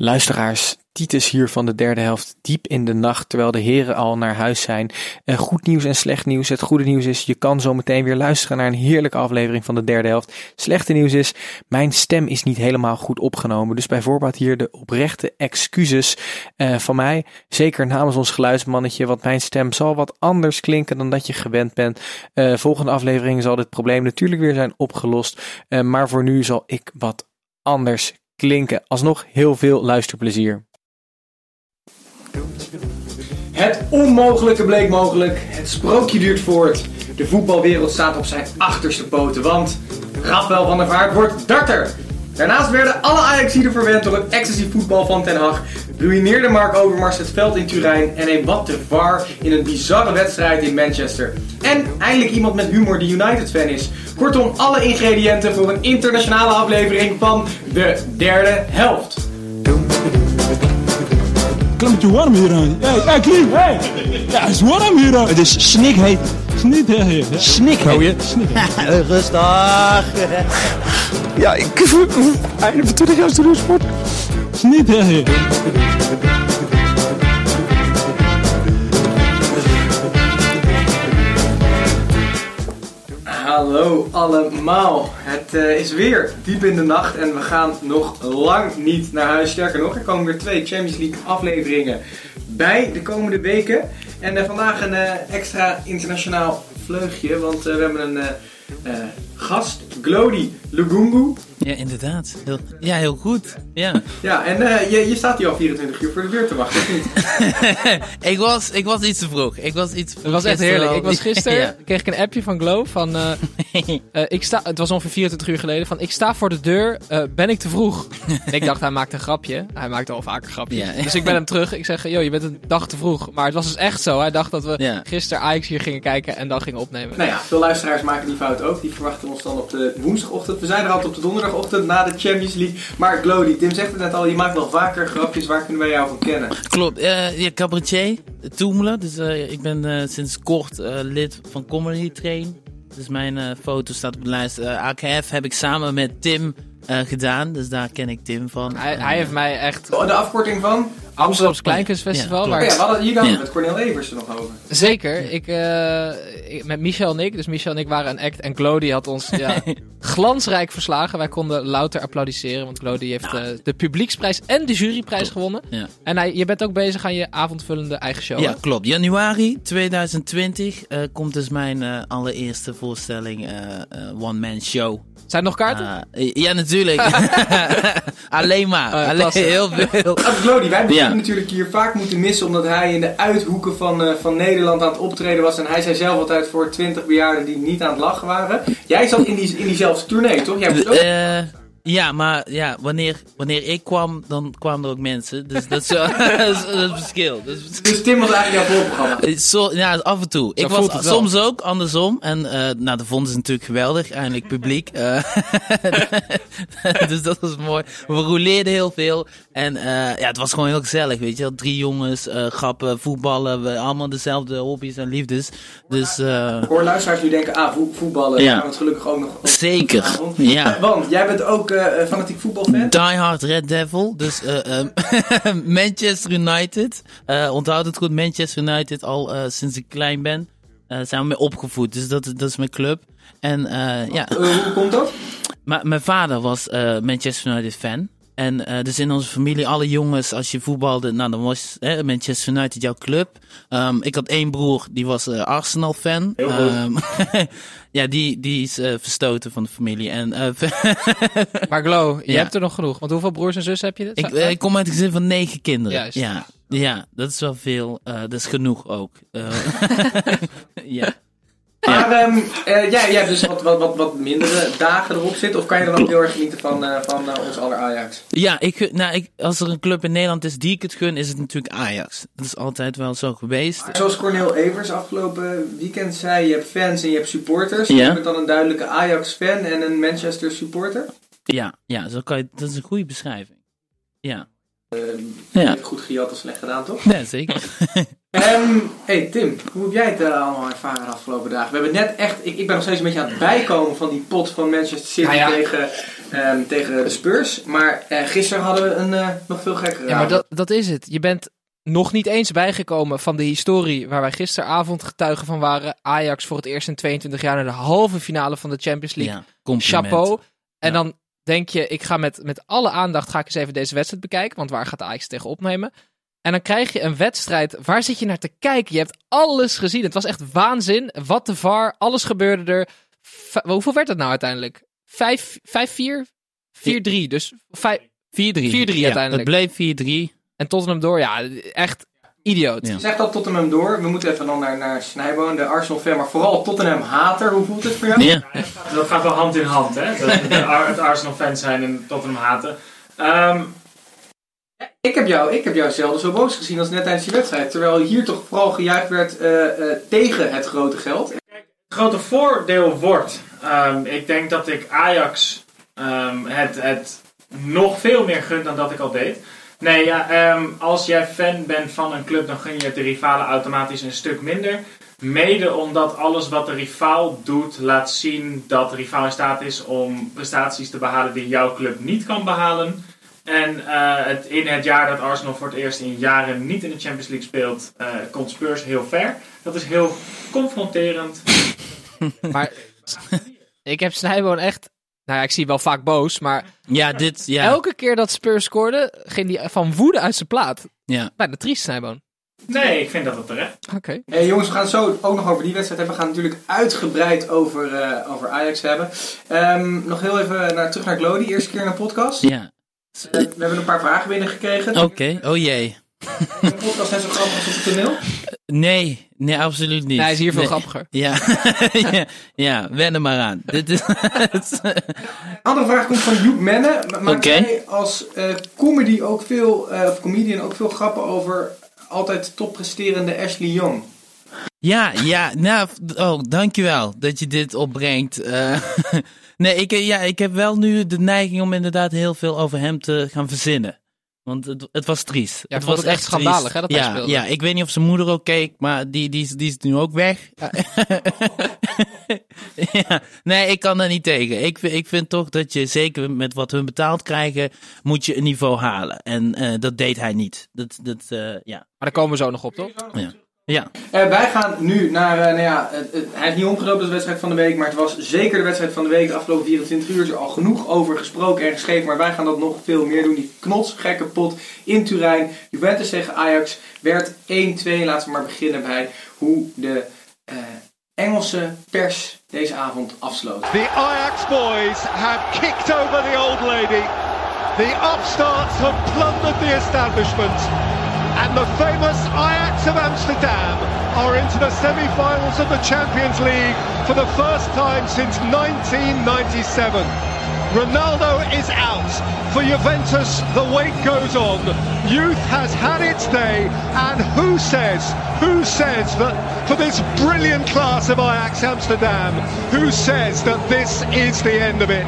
Luisteraars, Titus hier van de derde helft, diep in de nacht, terwijl de heren al naar huis zijn. Uh, goed nieuws en slecht nieuws. Het goede nieuws is, je kan zo meteen weer luisteren naar een heerlijke aflevering van de derde helft. Slechte nieuws is, mijn stem is niet helemaal goed opgenomen. Dus bijvoorbeeld hier de oprechte excuses uh, van mij. Zeker namens ons geluidsmannetje, want mijn stem zal wat anders klinken dan dat je gewend bent. Uh, volgende aflevering zal dit probleem natuurlijk weer zijn opgelost. maar voor nu zal ik wat anders klinken. Alsnog heel veel luisterplezier. Het onmogelijke bleek mogelijk. Het sprookje duurt voort. De voetbalwereld staat op zijn achterste poten, want Rafael van der Vaart wordt darter. Daarnaast werden alle Ajaxiden verwend door het excessief voetbal van Ten Hag. Ruineerde Mark Overmars het veld in Turijn en een wat te var in een bizarre wedstrijd in Manchester. En eindelijk iemand met humor die United-fan is. Kortom, alle ingrediënten voor een internationale aflevering van de derde helft. Klimmetje warm hier aan. Hey, hey, Klim, hey! Ja, het is warm hier aan. Het is snikheet. Snikheet. Snikheet. Snikheet. Rustig. Ja, ik... Einde van 20 jaar studiosport. Snikheet. Hallo allemaal. Het uh, is weer diep in de nacht en we gaan nog lang niet naar huis. Sterker nog, er komen weer twee Champions League afleveringen bij de komende weken. En uh, vandaag een uh, extra internationaal vleugje, want we hebben een gast, Glody Lugungu. Ja, inderdaad. Heel, ja, heel goed. Ja, ja en uh, je, je staat hier al 24 uur voor de deur te wachten, of niet? ik, was, ik was iets te vroeg. Ik was iets Het was echt heerlijk. Ik was gisteren, ja. kreeg ik een appje van Glow van... Uh, uh, ik sta, het was ongeveer 24 uur geleden. Van, ik sta voor de deur, ben ik te vroeg? en ik dacht, hij maakt een grapje. Hij maakt al vaker grapjes. Ja. Dus ik ben hem terug. Ik zeg, joh, je bent een dag te vroeg. Maar het was dus echt zo. Hij dacht dat we gisteren Ajax hier gingen kijken en dan gingen opnemen. Nou ja, veel luisteraars maken die fout ook. Die verwachten ons dan op de woensdagochtend. We zijn er altijd op de donderdagochtend na de Champions League. Maar Glody, Tim zegt het net al, je maakt wel vaker grapjes. Waar kunnen wij jou van kennen? Klopt, uh, ja, cabaretier, Toemelen. Dus uh, ik ben uh, sinds kort lid van Comedy Train. Dus mijn foto staat op de lijst. AKF heb ik samen met Tim gedaan. Dus daar ken ik Tim van. Hij, hij heeft mij echt... Oh, de afkorting van? Amsterdamse Kleinkunstfestival. Ja, waar... ja, we hadden hier dan met Cornel Evers er nog over. Zeker. Ik, uh, met Michel en ik. Dus Michel en ik waren een act. En Glody had ons ja, glansrijk verslagen. Wij konden louter applaudisseren. Want Glody heeft uh, de publieksprijs en de juryprijs gewonnen. Ja. En hij, je bent ook bezig aan je avondvullende eigen show. Ja, klopt. Januari 2020 uh, komt dus mijn allereerste voorstelling One Man Show. Zijn er nog kaarten? ja, natuurlijk. Alleen maar. Oh, Alleen, heel veel. Glody, wij hebben natuurlijk hier vaak moeten missen omdat hij in de uithoeken van, uh, van Nederland aan het optreden was. En hij zei zelf altijd voor 20 bejaarden die niet aan het lachen waren. Jij zat in, die, in diezelfde tournee, toch? Jij ook... Ja, maar ja, wanneer, wanneer ik kwam, dan kwamen er ook mensen. Dus dat is, dat is, het verschil. Dus, dus Tim was eigenlijk jouw voorprogramma? Zo, ja, af en toe. ik was soms ook andersom. En uh, nou, de vond is natuurlijk geweldig. Eindelijk publiek. Uh, dus dat was mooi. We rouleerden heel veel. En uh, ja, het was gewoon heel gezellig, weet je Drie jongens, grappen, voetballen. We allemaal dezelfde hobby's en liefdes. Dus, uh, Hoor luisteraars nu denken, ah, voetballen. Ja. het gelukkig ook nog. Zeker, ja. Want jij bent ook uh, fanatiek voetbalfan? Die Hard Red Devil. Dus uh, Manchester United. onthoud het goed, Manchester United al sinds ik klein ben. zijn we mee opgevoed. Dus dat, dat is mijn club. En ja. hoe komt dat? mijn vader was Manchester United fan. En uh, dus in onze familie, alle jongens, als je voetbalde, nou dan was hè, Manchester United jouw club. Um, ik had één broer, die was uh, Arsenal fan. Um, ja, die, die is uh, verstoten van de familie. En, maar Glo, je hebt er nog genoeg. Want hoeveel broers en zussen heb je? Ik, ik kom uit een gezin van negen kinderen. Juist. Ja, ja dat is wel veel. dat is genoeg ook. ja. Maar um, uh, jij, hebt dus wat, wat, wat, wat mindere dagen erop zitten. Of kan je dan ook heel erg genieten van, uh, van uh, ons aller Ajax? Ja, ik, nou, ik, als er een club in Nederland is die ik het gun, is het natuurlijk Ajax. Dat is altijd wel zo geweest. Maar zoals Cornel Evers afgelopen weekend zei, je hebt fans en je hebt supporters. Ja. Je bent dan een duidelijke Ajax-fan en een Manchester supporter? Ja, ja zo kan je, dat is een goede beschrijving. Ja. Uh, ja. Goed gejat of slecht gedaan, toch? Ja, zeker. um, hey Tim, hoe heb jij het uh, allemaal ervaren de afgelopen dagen? We hebben net echt, ik, ik ben nog steeds een beetje aan het bijkomen van die pot van Manchester City Tegen, um, tegen de Spurs. Maar uh, gisteren hadden we een uh, nog veel gekkere Ja, maar dat, dat is het. Je bent nog niet eens bijgekomen van de historie waar wij gisteravond getuigen van waren. Ajax voor het eerst in 22 jaar naar de halve finale van de Champions League. Ja, Chapeau. En dan denk je, ik ga met, met alle aandacht ga ik eens even deze wedstrijd bekijken. Want waar gaat de Ajax tegen opnemen? En dan krijg je een wedstrijd. Waar zit je naar te kijken? Je hebt alles gezien. Het was echt waanzin. Wat de var. Alles gebeurde er. hoeveel werd het nou uiteindelijk? 5-4? 4-3. Dus 4-3 uiteindelijk. het bleef 4-3. En Tottenham door. Ja, echt idioot. Ja. Zeg dat Tottenham door. We moeten even dan naar, naar Snijboon, de Arsenal-fan, maar vooral Tottenham-hater. Hoe voelt het voor jou? Ja. Dat gaat wel hand in hand, hè? het Arsenal-fan zijn en Tottenham-haten. Um, ik heb, jou, ik heb jou zelden zo boos gezien als net tijdens die wedstrijd. Terwijl hier toch vooral gejuicht werd uh, uh, tegen het grote geld. Het grote voordeel wordt, um, ik denk dat ik Ajax um, het, het nog veel meer gun dan dat ik al deed. Nee, ja, um, als jij fan bent van een club, dan gun je de rivalen automatisch een stuk minder. Mede omdat alles wat de rivaal doet, laat zien dat de rivaal in staat is om prestaties te behalen die jouw club niet kan behalen. En uh, het, in het jaar dat Arsenal voor het eerst in jaren niet in de Champions League speelt, uh, komt Spurs heel ver. Dat is heel confronterend. maar ik heb Snijboon echt nou ja, ik zie wel vaak boos, maar ja, dit, ja. elke keer dat Spurs scoorde, ging hij van woede uit zijn plaat. Ja. Bijna triest, Snijboon. Nee, ik vind dat het terecht. Oké. Hey, jongens, we gaan het zo ook nog over die wedstrijd hebben. We gaan natuurlijk uitgebreid over, uh, over Ajax hebben. Um, nog heel even naar, terug naar Glody. Eerste keer in een podcast. Ja. Uh, we hebben een paar vragen binnengekregen. Oké, okay. oh jee. Een podcast net zo grappig als op het toneel? Nee, nee, absoluut niet. hij is hier veel grappiger. Ja, ja, ja, wen er maar aan. Dit is andere vraag komt van Joep Menne. Maak okay. jij als uh, comedy ook veel, uh, of comedian ook veel grappen over altijd toppresterende Ashley Young? Ja, ja, nou, oh, dankjewel dat je dit opbrengt. Uh, nee, ik, ja, ik heb wel nu de neiging om inderdaad heel veel over hem te gaan verzinnen. Want het, het was triest. Ja, het was echt schandalig hè, dat ja, hij speelde. Ja, ik weet niet of zijn moeder ook keek, maar die, die, die is nu ook weg. Ja. ja. Nee, ik kan daar niet tegen. Ik, ik vind toch dat je, zeker met wat hun betaald krijgen, moet je een niveau halen. En uh, dat deed hij niet. Dat, dat, uh, ja. Maar daar komen we zo nog op, toch? Ja. Ja. Uh, wij gaan nu naar, uh, nou ja, uh, hij is niet omgelopen als de wedstrijd van de week, maar het was zeker de wedstrijd van de week. De afgelopen 24 uur is er al genoeg over gesproken en geschreven, maar wij gaan dat nog veel meer doen. Die knotsgekke pot in Turijn. Juventus tegen Ajax werd 1-2. Laten we maar beginnen bij hoe de Engelse pers deze avond afsloot. The Ajax boys have kicked over the old lady. The upstarts have plundered the establishment. And the famous Ajax of Amsterdam are into the semi-finals of the Champions League for the first time since 1997. Ronaldo is out. For Juventus, the wait goes on. Youth has had its day, and who says, who says that for this brilliant class of Ajax Amsterdam, who says that this is the end of it?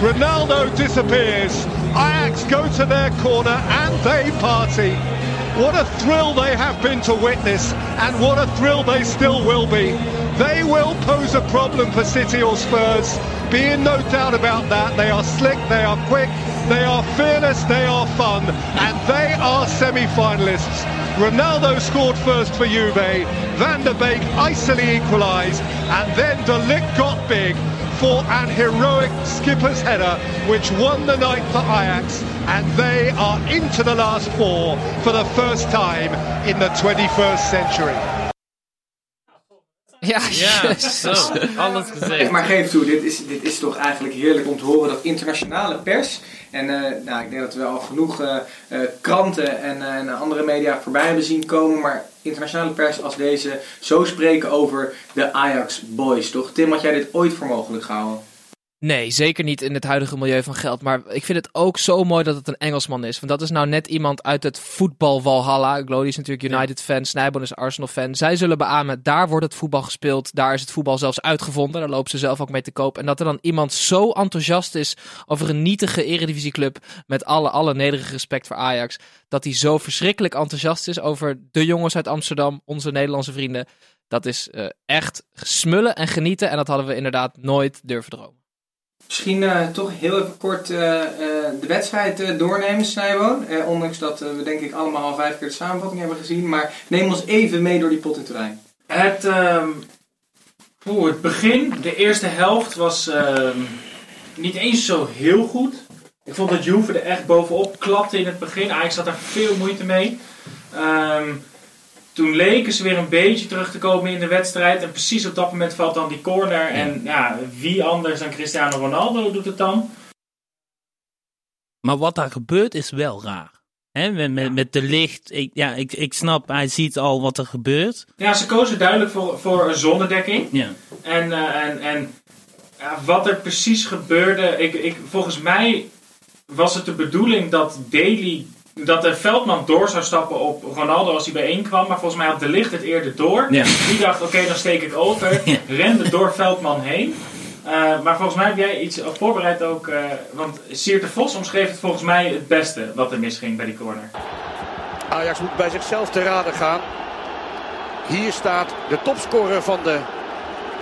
Ronaldo disappears. Ajax go to their corner and they party. What a thrill they have been to witness, and what a thrill they still will be. They will pose a problem for City or Spurs. Be in no doubt about that. They are slick, they are quick, they are fearless, they are fun, and they are semi-finalists. Ronaldo scored first for Juve, Van der Beek icily equalised, and then De Ligt got big for an heroic skipper's header which won the night for Ajax and they are into the last four for the first time in the 21st century. Ja, Ja, zo. Alles gezegd. Maar geef toe, dit is, dit is toch eigenlijk heerlijk om te horen dat internationale pers. En eh, nou, ik denk dat we al genoeg eh, eh, kranten en, en andere media voorbij hebben zien komen. Maar internationale pers als deze zo spreken over de Ajax Boys, toch? Tim, had jij dit ooit voor mogelijk gehouden? Nee, zeker niet in het huidige milieu van geld. Maar ik vind het ook zo mooi dat het een Engelsman is. Want dat is nou net iemand uit het voetbal Valhalla. Glody is natuurlijk United-fan, Snijboon is Arsenal-fan. Zij zullen beamen, daar wordt het voetbal gespeeld. Daar is het voetbal zelfs uitgevonden. Daar lopen ze zelf ook mee te koop. En dat er dan iemand zo enthousiast is over een nietige eredivisieclub... met alle, alle nederige respect voor Ajax... dat hij zo verschrikkelijk enthousiast is over de jongens uit Amsterdam, onze Nederlandse vrienden. Dat is uh, echt smullen en genieten. En dat hadden we inderdaad nooit durven dromen. Misschien uh, toch heel even kort uh, uh, de wedstrijd doornemen, Snijboon. ondanks dat we denk ik allemaal al vijf keer de samenvatting hebben gezien. Maar neem ons even mee door die pot in terrein. Het, oeh, het begin, de eerste helft, was um, niet eens zo heel goed. Ik vond dat Juve er echt bovenop klapte in het begin. Eigenlijk zat daar veel moeite mee. Um, toen leken ze weer een beetje terug te komen in de wedstrijd. En precies op dat moment valt dan die corner. En ja, wie anders dan Cristiano Ronaldo doet het dan? Maar wat daar gebeurt is wel raar. He, met, met, met, de licht, ik, ja, ik, ik snap, hij ziet al wat er gebeurt. Ja, ze kozen duidelijk voor, voor een zonnedekking. Ja. En, uh, en, en ja, wat er precies gebeurde, ik, ik, volgens mij was het de bedoeling dat Daly dat de Veldman door zou stappen op Ronaldo als hij bijeen kwam. Maar volgens mij had de licht het eerder door. Ja. Die dacht, oké, okay, dan steek ik over. Ja. Rende door Veldman heen. Uh, maar volgens mij heb jij iets voorbereid ook. Uh, want Siert de Vos omschreef het volgens mij het beste wat er misging bij die corner. Ajax moet bij zichzelf te raden gaan. Hier staat de topscorer van de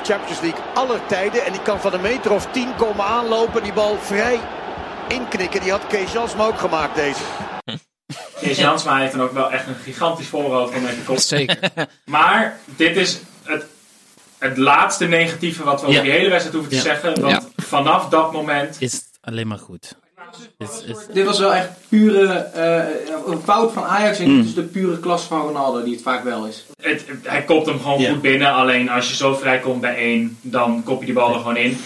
Champions League aller tijden. En die kan van een meter of tien komen aanlopen. Die bal vrij inknikken. Die had Kees Jansma ook gemaakt deze. Kees Jansma heeft dan ook wel echt een gigantisch voorhoofd om te komen. Zeker. Maar dit is het, het laatste negatieve wat we over die hele wedstrijd hoeven te Ja. zeggen. Want vanaf dat moment... Is het alleen maar goed. Is, is, Dit was wel echt pure uh, een fout van Ajax en mm. dus de pure klas van Ronaldo, die het vaak wel is. Het, hij kopt hem gewoon Ja. goed binnen. Alleen als je zo vrij komt bij één, dan kop je die bal er gewoon in.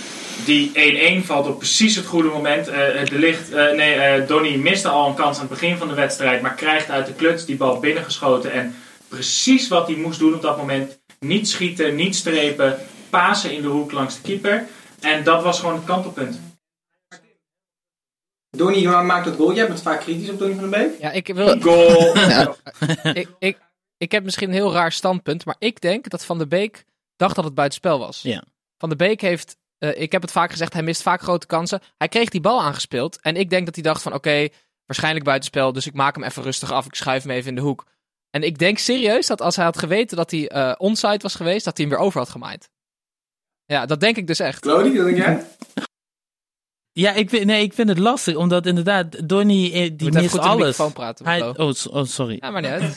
Die 1-1 valt op precies het goede moment. Uh, de licht, uh, nee, uh, Donny miste al een kans aan het begin van de wedstrijd, maar krijgt uit de kluts die bal binnengeschoten. En precies wat hij moest doen op dat moment: niet schieten, niet strepen, pasen in de hoek langs de keeper. En dat was gewoon het kantelpunt. Donny maakt het goal. Jij bent vaak kritisch op Donny van den Beek. Ja, ik wil. Goal! ik, ik, ik heb misschien een heel raar standpunt, maar ik denk dat Van der Beek dacht dat het buitenspel was. Ja. Van der Beek heeft uh, ik heb het vaak gezegd, hij mist vaak grote kansen. Hij kreeg die bal aangespeeld. En ik denk dat hij dacht van, oké, waarschijnlijk buitenspel. Dus ik maak hem even rustig af. Ik schuif hem even in de hoek. En ik denk serieus dat als hij had geweten dat hij uh, onside was geweest, dat hij hem weer over had gemaaid. Ja, dat denk ik dus echt. Claudie, dat denk jij? Ja, ik vind, nee, ik vind het lastig, omdat inderdaad, Donny, eh, die mist alles. Praten, hij, oh, oh, sorry. Ja, maar niet uit.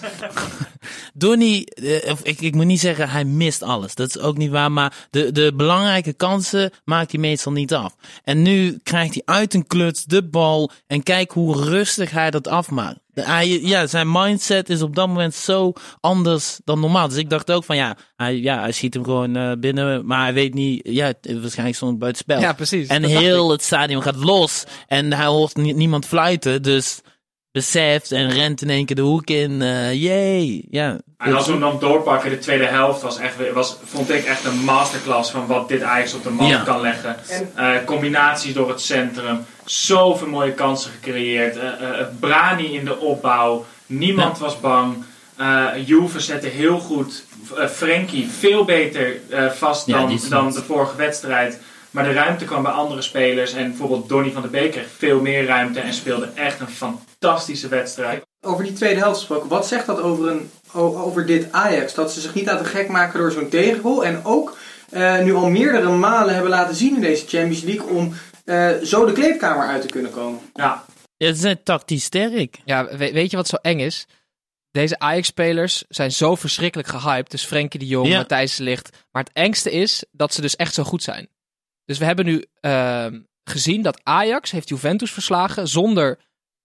Donny, uh, ik, ik moet niet zeggen hij mist alles. Dat is ook niet waar. Maar de, de belangrijke kansen maakt hij meestal niet af. En nu krijgt hij uit een kluts de bal. En kijk hoe rustig hij dat afmaakt. Hij, ja, zijn mindset is op dat moment zo anders dan normaal. Dus ik dacht ook van ja, hij, ja, hij schiet hem gewoon uh, binnen. Maar hij weet niet, ja, waarschijnlijk stond het buiten spel. Ja, precies. En heel het stadion gaat los. En hij hoort niemand fluiten. Dus beseft en rent in één keer de hoek in. Uh, yay! Ja. En als we hem dan doorpakken, de tweede helft was echt, was, vond ik echt een masterclass van wat dit Ajax op de man Ja. kan leggen. Uh, combinaties door het centrum, zoveel mooie kansen gecreëerd. Uh, Brani in de opbouw, niemand was bang. Juve zette heel goed Frenkie veel beter vast Ja, dan, dan de vorige wedstrijd. Maar de ruimte kwam bij andere spelers. En bijvoorbeeld Donny van der Beek kreeg veel meer ruimte en speelde echt een fantastische wedstrijd. Over die tweede helft gesproken, wat zegt dat over, een, over dit Ajax? Dat ze zich niet laten gek maken door zo'n tegengoal. En ook uh, nu al meerdere malen hebben laten zien in deze Champions League om uh, zo de kleedkamer uit te kunnen komen. Ja, Ja, ze zijn tactisch sterk. Ja, we- weet je wat zo eng is? Deze Ajax-spelers zijn zo verschrikkelijk gehyped. Dus Frenkie de Jong, Ja. Matthijs de Ligt. Maar het engste is dat ze dus echt zo goed zijn. Dus we hebben nu ehm, gezien dat Ajax heeft Juventus verslagen zonder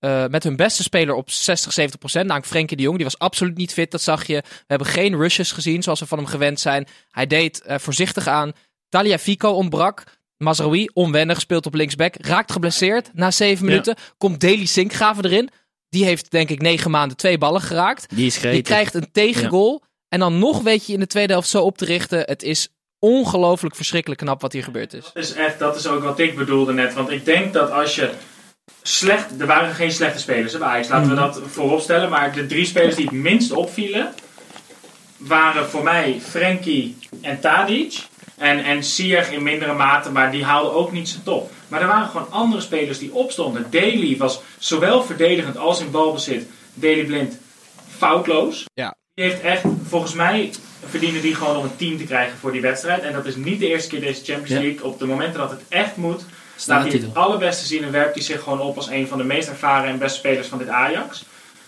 uh, met hun beste speler op 60, 70 procent. Namelijk Frenkie de Jong. Die was absoluut niet fit, dat zag je. We hebben geen rushes gezien zoals we van hem gewend zijn. Hij deed uh, voorzichtig aan. Talia Fico ontbrak. Mazraoui, onwennig, speelt op linksback. Raakt geblesseerd na 7 minuten. Komt Daily Sinkgraven erin. Die heeft denk ik 9 maanden twee ballen geraakt. Die is. Die krijgt een tegengoal. Ja. En dan nog weet je in de tweede helft zo op te richten. Het is ongelooflijk verschrikkelijk knap wat hier gebeurd is. Dat is echt, dat is ook wat ik bedoelde net. Want ik denk dat als je slecht, er waren geen slechte spelers bij Ajax, laten we mhm. dat voorop stellen. Maar de drie spelers die het minst opvielen, waren voor mij Frenkie en Tadic. En, en Sieg in mindere mate, maar die haalden ook niet zijn top. Maar er waren gewoon andere spelers die opstonden. Daly was zowel verdedigend als in balbezit, Daily Blind, foutloos. Ja. Die heeft echt, volgens mij verdienen die gewoon om een team te krijgen voor die wedstrijd. En dat is niet de eerste keer deze Champions League. Op de momenten dat het echt moet, staat hij het allerbeste zien en werpt hij zich gewoon op als een van de meest ervaren en beste spelers van dit Ajax.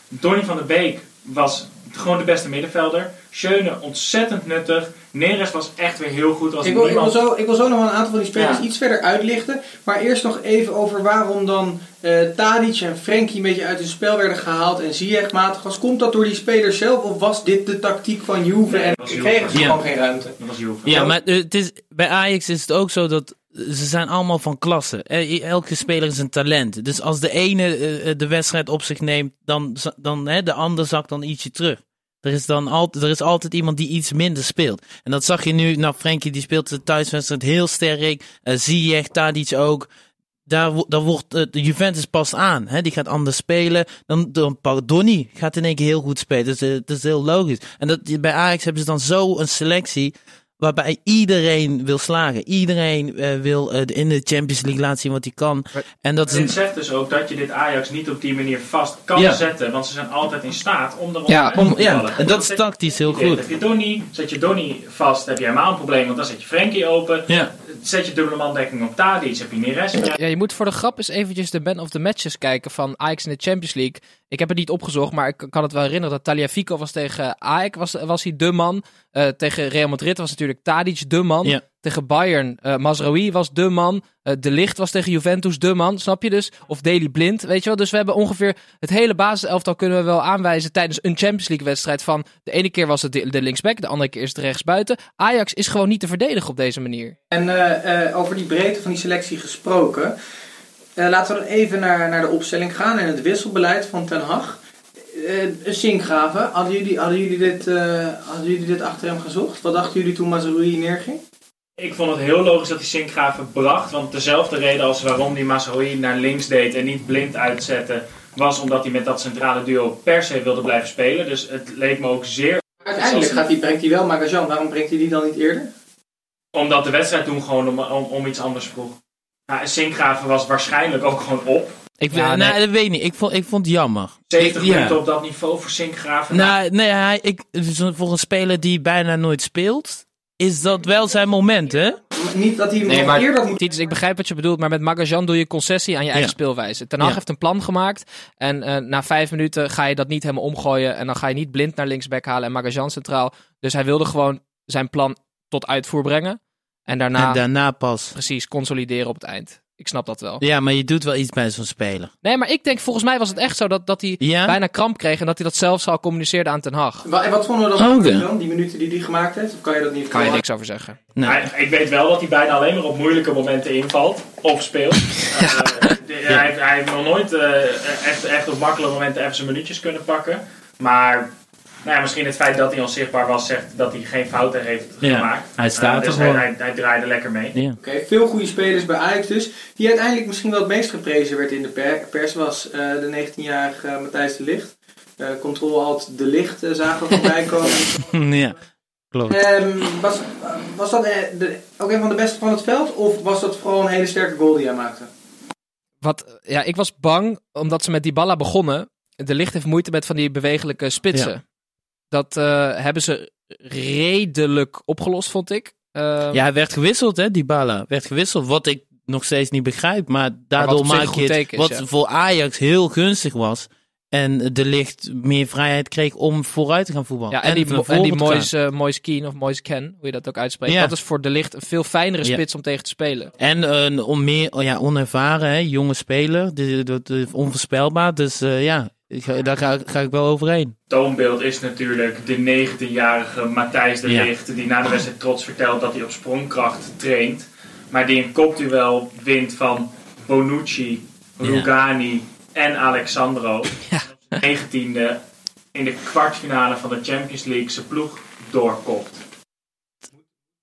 Donny van der Beek was gewoon de beste middenvelder. Schöne ontzettend nuttig. Neres was echt weer heel goed. Als ik, wil, ik, wil zo, ik wil zo nog wel een aantal van die spelers iets verder uitlichten. Maar eerst nog even over waarom dan uh, Tadic en Frenkie een beetje uit hun spel werden gehaald en Ziyech matig was. Komt dat door die spelers zelf of was dit de tactiek van Juve en kregen ze gewoon geen ruimte? Dat was Juve. Ja, maar het is, bij Ajax is het ook zo dat ze zijn allemaal van klasse. Elke speler is een talent. Dus als de ene eh, eh, de wedstrijd op zich neemt, dan, dan hè, de ander zakt dan ietsje terug. Er is dan altijd, er is altijd iemand die iets minder speelt. En dat zag je nu. Nou, Frenkie die speelt de thuiswedstrijd heel sterk. Uh, Ziyech, Tadic ook. Daar, daar wordt uh, de Juventus past aan. Hè? Die gaat anders spelen. Dan, dan Donny gaat in één keer heel goed spelen. Dus uh, dat is heel logisch. En dat, bij Ajax hebben ze dan zo een selectie waarbij iedereen wil slagen. Iedereen uh, wil uh, in de Champions League laten zien wat hij kan. en dat dit zegt dus ook dat je dit Ajax niet op die manier vast kan zetten. Want ze zijn altijd in staat om erop ja, om, te ja, en dat is tactisch heel goed. Heb je Donny, zet je Donny vast, heb je helemaal een probleem. Want dan zet je Frenkie open. Ja. Zet je dubbele mandekking op Tadic, heb je Neres. Ja, je moet voor de grap eens eventjes de man of the matches kijken van Ajax in de Champions League. Ik heb het niet opgezocht, maar ik kan het wel herinneren dat Talia was tegen Ajax, was, was hij de man. Uh, tegen Real Madrid was natuurlijk Tadic de man. Ja. Tegen Bayern, uh, Mazraoui was de man. Uh, de Licht was tegen Juventus de man, snap je dus? Of Daily Blind, weet je wel? Dus we hebben ongeveer het hele basiselftal kunnen we wel aanwijzen tijdens een Champions League wedstrijd van... De ene keer was het de, de linksback, de andere keer is het rechtsbuiten. Ajax is gewoon niet te verdedigen op deze manier. En over die breedte van die selectie gesproken... Uh, laten we dan even naar, naar de opstelling gaan en het wisselbeleid van Ten Hag. Uh, Sinkgraven, hadden jullie, hadden, jullie dit, uh, hadden jullie dit achter hem gezocht? Wat dachten jullie toen Mazraoui neerging? Ik vond het heel logisch dat hij Sinkgraven bracht. Want dezelfde reden als waarom die Mazraoui naar links deed en niet blind uitzette... was omdat hij met dat centrale duo per se wilde blijven spelen. Dus het leek me ook zeer... Uiteindelijk gaat hij, brengt hij wel Magajan. Waarom brengt hij die dan niet eerder? Omdat de wedstrijd toen gewoon om, om, om iets anders vroeg. Nou, Sinkgraven was waarschijnlijk ook gewoon op. Ik, ja, nee. dat weet ik niet. Ik vond, ik vond het jammer. 70 minuten op dat niveau voor Sinkgraven. Nou, nee, hij, ik, voor een speler die bijna nooit speelt, is dat wel zijn moment, hè? Niet dat hij nee, maar, eerder moet... ik begrijp wat je bedoelt, maar met Magajan doe je concessie aan je eigen speelwijze. Ten Hag heeft een plan gemaakt en uh, na vijf minuten ga je dat niet helemaal omgooien en dan ga je niet blind naar linksback halen en Magajan centraal. Dus hij wilde gewoon zijn plan tot uitvoer brengen. En daarna, en daarna pas. Precies, consolideren op het eind. Ik snap dat wel. Ja, maar je doet wel iets bij zo'n speler. Nee, maar ik denk, volgens mij was het echt zo dat, dat hij bijna kramp kreeg en dat hij dat zelfs al communiceerde aan Ten Hag. En wat vonden we dan die minuten die hij gemaakt heeft? Of kan je dat niet Kan je niks over zeggen. Nee. Hij, ik weet wel dat hij bijna alleen maar op moeilijke momenten invalt of speelt. ja. uh, hij, hij, heeft nog nooit uh, echt, echt op makkelijke momenten even zijn minuutjes kunnen pakken. Maar nou ja, misschien het feit dat hij onzichtbaar was, zegt dat hij geen fouten heeft gemaakt. Hij staat uh, dus er hij, hij, draaide lekker mee. Ja. Oké, veel goede spelers bij Ajax dus. Die uiteindelijk misschien wel het meest geprezen werd in de pers was uh, de 19-jarige uh, Matthijs de Licht. Uh, Control alt de Licht zagen we voorbij komen. ja, klopt. Um, was, was dat ook een van de beste van het veld? Of was dat vooral een hele sterke goal die hij maakte? Wat, ja, ik was bang omdat ze met die balla begonnen. De Licht heeft moeite met van die bewegelijke spitsen. Ja. Dat uh, hebben ze redelijk opgelost, vond ik. Uh, ja, hij werd gewisseld, hè, die Bala. Werd gewisseld, wat ik nog steeds niet begrijp. Maar daardoor maar maak je het, wat voor Ajax heel gunstig was. En de licht meer vrijheid kreeg om vooruit te gaan voetballen. Ja, en, die, en die Moise, Moise Keen of Moise Ken, hoe je dat ook uitspreekt. Dat is voor de licht een veel fijnere spits om tegen te spelen. En een om meer, oh ja, onervaren, hè, jonge speler. Dat is onvoorspelbaar. Dus uh, ja, ik, daar ga, ga, ik wel overheen. Toonbeeld is natuurlijk de 19-jarige Matthijs de Licht. Die na de wedstrijd trots vertelt dat hij op sprongkracht traint. Maar die een kopduel wint van Bonucci, Rugani en Alexandro. Ja. 19e in de kwartfinale van de Champions League zijn ploeg doorkopt.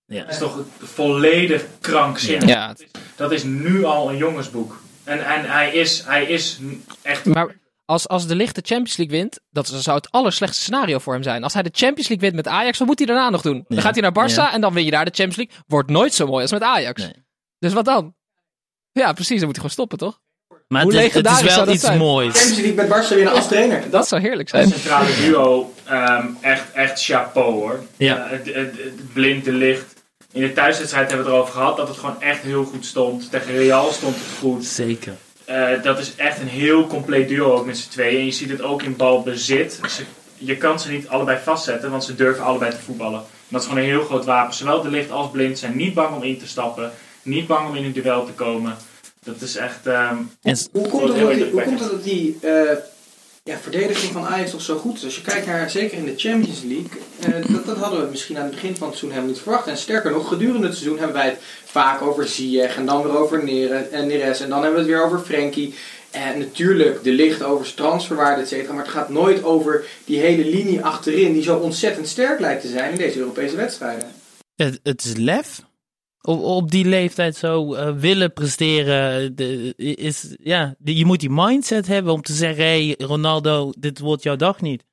Ja. Dat is toch volledig krankzinnig. Ja. Dat, is, nu al een jongensboek. En, en hij, is, hij is echt... Maar als, als de lichte Champions League wint, dat zou het allerslechtste scenario voor hem zijn. Als hij de Champions League wint met Ajax, wat moet hij daarna nog doen? Dan gaat hij naar Barça en dan win je daar de Champions League. Wordt nooit zo mooi als met Ajax. Dus wat dan? Ja, precies. Dan moet hij gewoon stoppen, toch? Maar Hoe het, is, wel iets zijn? moois. Champions League met Barça winnen als trainer. Dat zou heerlijk zijn. Het centrale duo, um, echt, echt chapeau hoor. Ja. Uh, het, het, het blind de licht. In de thuiswedstrijd hebben we het erover gehad dat het gewoon echt heel goed stond. Tegen Real stond het goed. Zeker. Uh, dat is echt een heel compleet duo ook met z'n tweeën. En je ziet het ook in balbezit. Ze, je kan ze niet allebei vastzetten, want ze durven allebei te voetballen. En dat is gewoon een heel groot wapen. Zowel de licht als blind zijn niet bang om in te stappen. Niet bang om in een duel te komen. Dat is echt. Um, hoe, komt het dat die, hoe komt het dat die uh, ja, verdediging van Ajax toch zo goed is? Als je kijkt naar, zeker in de Champions League, uh, dat, dat hadden we misschien aan het begin van het seizoen helemaal niet verwacht. En sterker nog, gedurende het seizoen hebben wij het vaak over Ziyech en dan weer over Neres en, Neres en dan hebben we het weer over Frenkie. En natuurlijk de licht over transferwaarde, et cetera. Maar het gaat nooit over die hele linie achterin, die zo ontzettend sterk lijkt te zijn in deze Europese wedstrijden. Het, het is lef op, op die leeftijd zo uh, willen presteren. De, is, ja, je moet die mindset hebben om te zeggen: hey, Ronaldo, dit wordt jouw dag niet.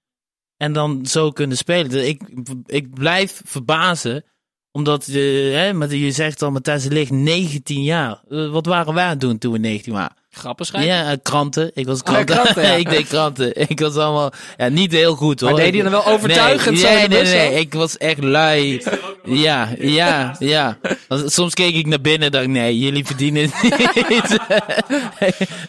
En dan zo kunnen spelen. Dus ik, ik blijf verbazen omdat, uh, hè, maar je zegt al, Matthijs ligt 19 jaar. Uh, wat waren wij aan het doen toen we 19 waren? Grappen schrijven? Ja, kranten. Ik was kranten. Oh, kranten ik deed kranten. Ik was allemaal, ja, niet heel goed hoor. Maar deed je dan wel overtuigend nee, zo nee, nee, nee, ik was echt lui. Ja, ja, ja. Soms keek ik naar binnen en dacht, nee, jullie verdienen het niet.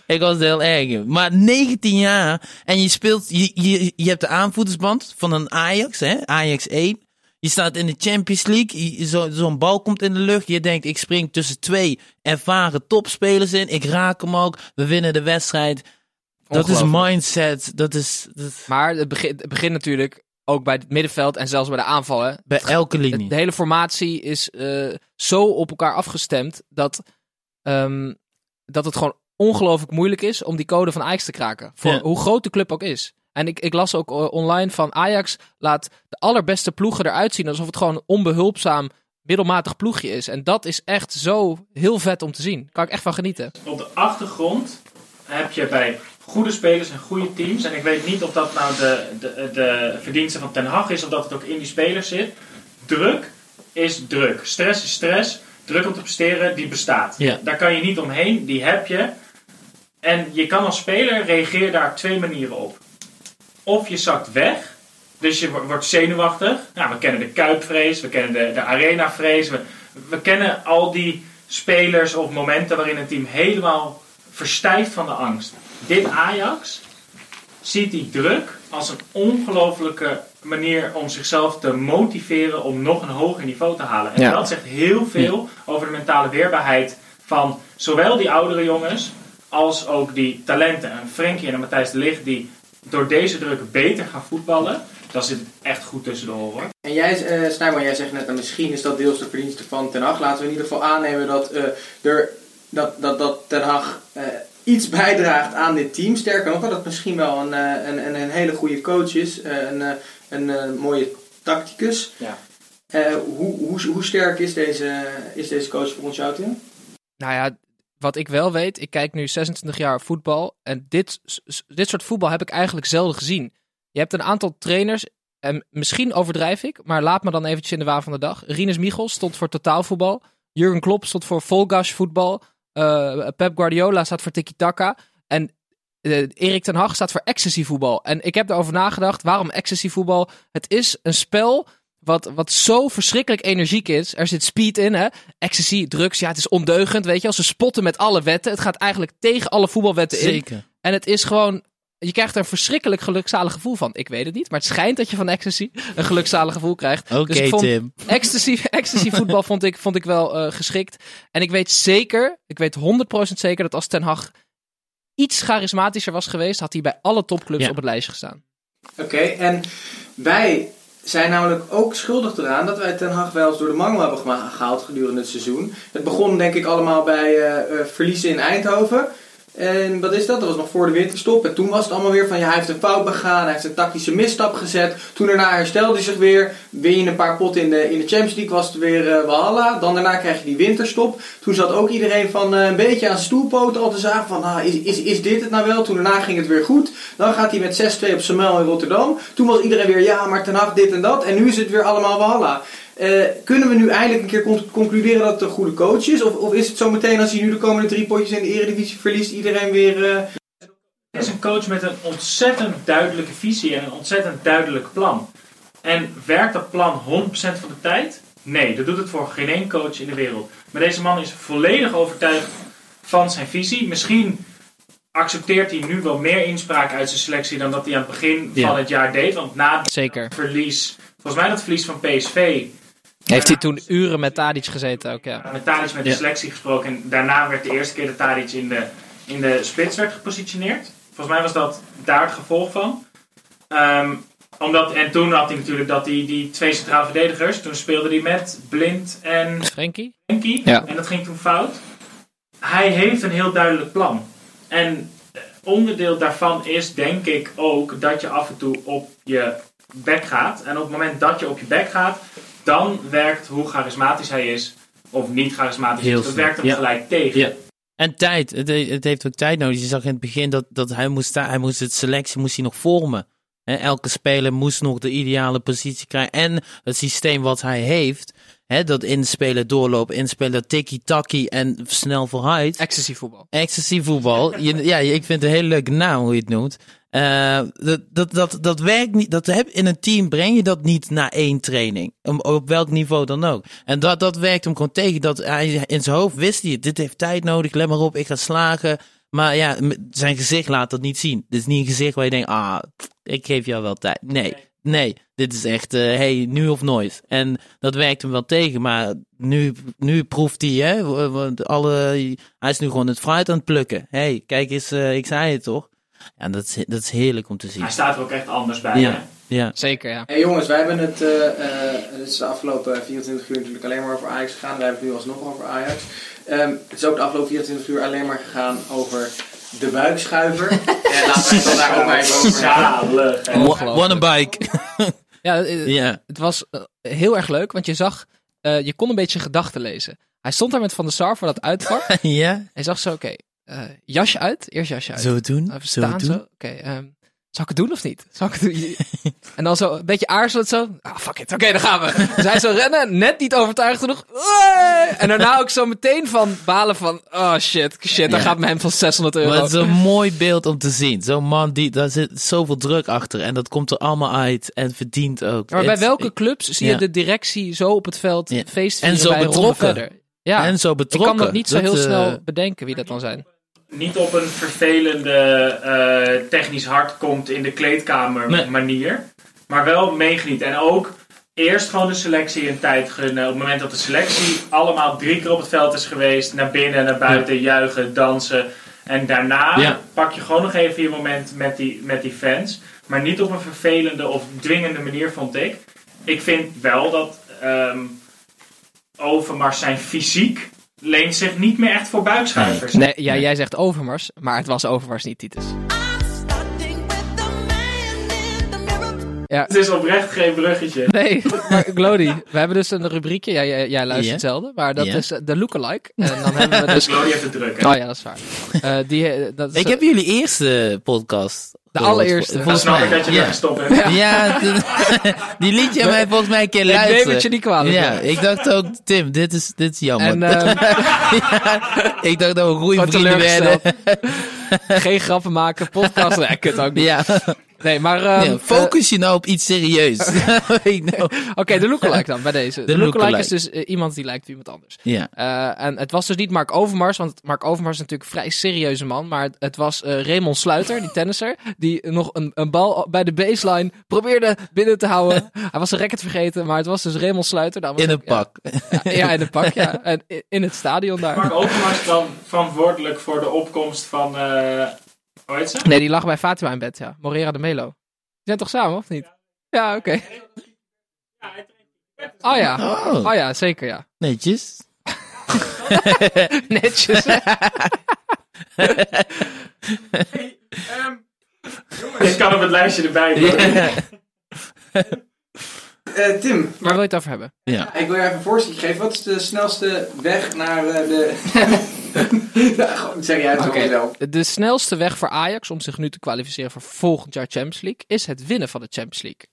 ik was heel erg. Maar 19 jaar en je speelt, je, je, je hebt de aanvoerdersband van een Ajax, hè, Ajax 1. Je staat in de Champions League, zo'n zo bal komt in de lucht. Je denkt, ik spring tussen twee ervaren topspelers in. Ik raak hem ook. We winnen de wedstrijd. Dat is mindset. Dat is, dat... Maar het begint, het begint natuurlijk ook bij het middenveld en zelfs bij de aanvallen. Bij elke linie. De hele formatie is uh, zo op elkaar afgestemd dat, um, dat het gewoon ongelooflijk moeilijk is om die code van Ajax te kraken. Voor hoe groot de club ook is. En ik, ik las ook eh, online van Ajax laat de allerbeste ploegen eruit zien alsof het gewoon een onbehulpzaam middelmatig ploegje is. En dat is echt zo heel vet om te zien. Kan ik echt van genieten. Op de achtergrond heb je bij goede spelers en goede teams. En ik weet niet of dat nou de, de, de verdienste van Ten Hag is of dat het ook in die spelers zit. Druk is druk. Stress is stress. Druk om te presteren, die bestaat. Daar kan je niet omheen, die heb je. En je kan als speler reageren daar twee manieren op of je zakt weg. Dus je wordt zenuwachtig. Nou, we kennen de kuipvrees, we kennen de, de arenavrees. We, we kennen al die spelers of momenten waarin een team helemaal verstijft van de angst. Dit Ajax ziet die druk als een ongelofelijke manier om zichzelf te motiveren om nog een hoger niveau te halen. En dat zegt heel veel over de mentale weerbaarheid van zowel die oudere jongens als ook die talenten. En Frenkie en Matthijs de Ligt die door deze druk beter gaan voetballen, dan zit het echt goed tussen de oren. En jij, uh, Snijman, jij zegt net, nou, misschien is dat deels de verdienste van Ten Hag. Laten we in ieder geval aannemen dat, uh, er, dat, dat, dat Ten Hag uh, iets bijdraagt aan dit team. Sterker nog, dat het misschien wel een, een, een, een hele goede coach is. een, een, een mooie tacticus. Ja. hoe, hoe, hoe sterk is deze, is deze coach voor ons jou, Tim? Nou ja, wat ik wel weet, ik kijk nu 26 jaar voetbal. En dit, dit soort voetbal heb ik eigenlijk zelden gezien. Je hebt een aantal trainers. En misschien overdrijf ik, maar laat me dan eventjes in de waan van de dag. Rinus Michels stond voor totaalvoetbal. Jurgen Klopp stond voor Volgas voetbal. Uh, Pep Guardiola staat voor tiki-taka. En uh, Erik ten Hag staat voor ecstasy voetbal. En ik heb erover nagedacht, waarom ecstasy voetbal? Het is een spel wat, wat zo verschrikkelijk energiek is. Er zit speed in, hè. Ecstasy, drugs, ja, het is ondeugend, weet je. Als ze spotten met alle wetten. Het gaat eigenlijk tegen alle voetbalwetten Zeker. in. En het is gewoon je krijgt er een verschrikkelijk gelukzalig gevoel van. Ik weet het niet, maar het schijnt dat je van ecstasy een gelukzalig gevoel krijgt. Oké, dus ik vond Tim. Ecstasy, ecstasy voetbal vond ik, vond ik wel uh, geschikt. En ik weet zeker, ik weet 100% zeker dat als Ten Hag iets charismatischer was geweest, had hij bij alle topclubs Ja. op het lijstje gestaan. Oké, en wij zijn namelijk ook schuldig eraan dat wij Ten Hag wel eens door de mangel hebben gehaald gedurende het seizoen. Het begon denk ik allemaal bij eh, eh, verliezen in Eindhoven. En wat is dat? Dat was nog voor de winterstop. En toen was het allemaal weer van ja, hij heeft een fout begaan, hij heeft een tactische misstap gezet. Toen daarna herstelde hij zich weer. Win je een paar potten in de, in de Champions League, was het weer Walhalla. Dan daarna krijg je die winterstop. Toen zat ook iedereen van eh, een beetje aan stoelpoten al te zagen van ah, is, is, is dit het nou wel? Toen daarna ging het weer goed. Dan gaat hij met 6-2 op Samel in Rotterdam. Toen was iedereen weer ja, maar ten dit en dat. En nu is het weer allemaal Walhalla. Eh, kunnen we nu eindelijk een keer con- concluderen dat het een goede coach is? Of, of is het zo meteen als hij nu de komende drie potjes in de eredivisie verliest, iedereen weer... eh, Het is een coach met een ontzettend duidelijke visie en een ontzettend duidelijk plan. En werkt dat plan 100% van de tijd? Nee, dat doet het voor geen één coach in de wereld. Maar deze man is volledig overtuigd van zijn visie. Misschien accepteert hij nu wel meer inspraak uit zijn selectie dan dat hij aan het begin Ja. van het jaar deed. Want na het Zeker. verlies, volgens mij dat verlies van PSV, Heeft hij toen uren met Tadic gezeten ook, ja. met Tadic met de Ja. selectie gesproken. En daarna werd de eerste keer dat Tadic in de, in de spits werd gepositioneerd. Volgens mij was dat daar het gevolg van. Ehm, omdat, en toen had hij natuurlijk dat die, die twee centraal verdedigers. Toen speelde hij met Blind en Frenkie? Frenkie. Ja. En dat ging toen fout. Hij heeft een heel duidelijk plan. En onderdeel daarvan is denk ik ook dat je af en toe op je bek gaat. En op het moment dat je op je bek gaat, dan werkt hoe charismatisch hij is of niet charismatisch Heel is. Dat werkt hem Ja. gelijk tegen. Ja. En tijd. Het, he- het heeft ook tijd nodig. Je zag in het begin dat, dat hij moest, hij moest het selectie moest hij nog vormen. Hè, elke speler moest nog de ideale positie krijgen. En het systeem wat hij heeft, hè, dat inspelen, doorlopen, inspelen, tikkie-takkie en snel vooruit. Ecstasy voetbal. Ecstasy voetbal. Je, ja, ik vind het een hele leuke naam hoe je het noemt. Eh, dat, dat, dat, dat werkt niet. Dat heb, in een team breng je dat niet na één training. Om, op welk niveau dan ook. En dat, dat werkt hem gewoon tegen. Dat hij, in zijn hoofd wist hij, dit heeft tijd nodig. Let maar op, ik ga slagen. Maar ja, zijn gezicht laat dat niet zien. Dit is niet een gezicht waar je denkt, ah, ik geef jou wel tijd. Nee, nee. Dit is echt, eh, hey, nu of nooit. En dat werkt hem wel tegen. Maar nu, nu proeft hij, hè. Alle, hij is nu gewoon het fruit aan het plukken. hey, kijk eens, eh, ik zei het toch. Ja, dat is, dat is heerlijk om te zien. Hij staat er ook echt anders bij. Ja. hè? Ja. Zeker, ja. Hey jongens, wij hebben het, eh, eh, het is de afgelopen 24 uur natuurlijk alleen maar over Ajax gegaan. Wij hebben het nu alsnog over Ajax. Ehm, het is ook de afgelopen 24 uur alleen maar gegaan over de buikschuiver. en laten we het dan daar ook maar even over hebben. One a bike. Ja, eh, ja. het was eh, heel erg leuk, want je zag, eh, je kon een beetje gedachten lezen. Hij stond daar met Van der Sar voor dat uitvak. ja. Hij zag zo, oké, eh, jasje uit, eerst jasje uit. Zo doen. Even Zo staan doen. Oké, ehm, zal ik het doen of niet? Zal ik het doen? en dan zo een beetje aarzelend zo. Ah, fuck it. Oké, dan gaan we. Dus hij zo rennen, net niet overtuigd genoeg. En daarna ook zo meteen van balen van, oh shit, shit, daar Ja. gaat mijn hem van 600 euro. Maar het is een mooi beeld om te zien. Zo'n man, die, daar zit zoveel druk achter. En dat komt er allemaal uit. En verdient ook. Maar bij welke clubs zie je de directie zo op het veld Ja. feest En zo betrokken. Ja, En zo ik betrokken. kan dat niet zo heel eh, snel bedenken wie dat dan zijn. Niet op een vervelende, eh, technisch hard komt in de kleedkamer Nee. manier. Maar wel meegeniet. En ook eerst gewoon de selectie een tijd gunnen. Op het moment dat de selectie allemaal drie keer op het veld is geweest. Naar binnen, naar buiten, juichen, dansen. En daarna Ja. pak je gewoon nog even je moment met die, met die fans. Maar niet op een vervelende of dwingende manier, vond ik. Ik vind wel dat ehm Overmars zijn fysiek leent zich niet meer echt voor buikschuivers. Nee, ja, jij zegt Overmars, maar het was Overmars niet, Titus. Ja, Het is oprecht geen bruggetje. nee, maar Glody, we hebben dus een rubriekje, ja, jij, jij luistert Ja. hetzelfde, maar dat is eh, de lookalike. En dan hebben we dus... Glody heeft het druk. hè? Oh ja, dat is waar. Eh, die, eh, dat is Ik heb jullie eerste podcast. De allereerste. Volgens mij. ik dat je ja. gestopt hebt. Ja, die liet je mij volgens mij een keer Ik luisteren. neem het je niet kwalijk. Ja, ik dacht ook, Tim, dit is, dit is jammer. En Ja, ik dacht dat we goede Wat vrienden werden. geen grappen maken, podcast, nee, kut ook niet. Ja, Nee, maar... Um, focus je nou op iets serieus. nou. Oké, de lookalike dan bij deze. De, de lookalike, is dus uh, iemand die lijkt op iemand anders. Ja. Uh, en het was dus niet Mark Overmars, want Mark Overmars is natuurlijk een vrij serieuze man. Maar het, het was uh, Raymond Sluiter, die tennisser, die nog een, een bal bij de baseline probeerde binnen te houden. Hij was een racket vergeten, maar het was dus Raymond Sluiter. in een pak. Ja, ja, in een pak, ja. En in het stadion daar. Mark Overmars dan verantwoordelijk voor de opkomst van hoe heet ze? Nee, die lag bij Fatima in bed, ja. Morera de Melo. Die zijn toch samen, of niet? Ja, oké. Okay. Oh ja. Oh. oh. ja, zeker ja. Netjes. Netjes. hey, um, ik kan op het lijstje erbij doen. Uh, Tim. Waar wil je het over hebben? Ja. Ik wil je even een voorstel geven. Wat is de snelste weg naar uh, de... zeg jij het okay. wel. De snelste weg voor Ajax om zich nu te kwalificeren voor volgend jaar Champions League is het winnen van de Champions League.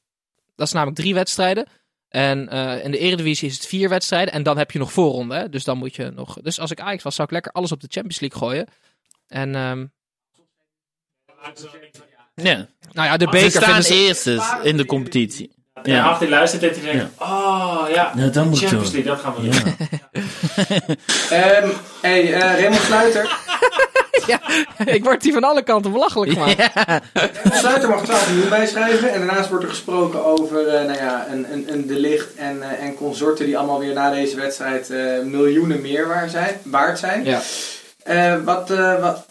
Dat is namelijk drie wedstrijden. En uh, in de Eredivisie is het vier wedstrijden. En dan heb je nog voorronde. Hè? Dus dan moet je nog. Dus als ik Ajax was, zou ik lekker alles op de Champions League gooien. En. Um... Ja. Nou ja, de beker. Ze staan eerste in de competitie. Ja. En achter luistert dit en denkt, oh ja, nou, dan moet Champions League, dat gaan we doen. um, hey, uh, Raymond Sluiter. ja, ik word hier van alle kanten belachelijk gemaakt. Ja. Sluiter mag 12 miljoen bijschrijven. En daarnaast wordt er gesproken over uh, nou ja, een, een, een De Licht en, uh, en consorten die allemaal weer na deze wedstrijd miljoenen meer waard zijn. Waard zijn. Ja. wat, wat,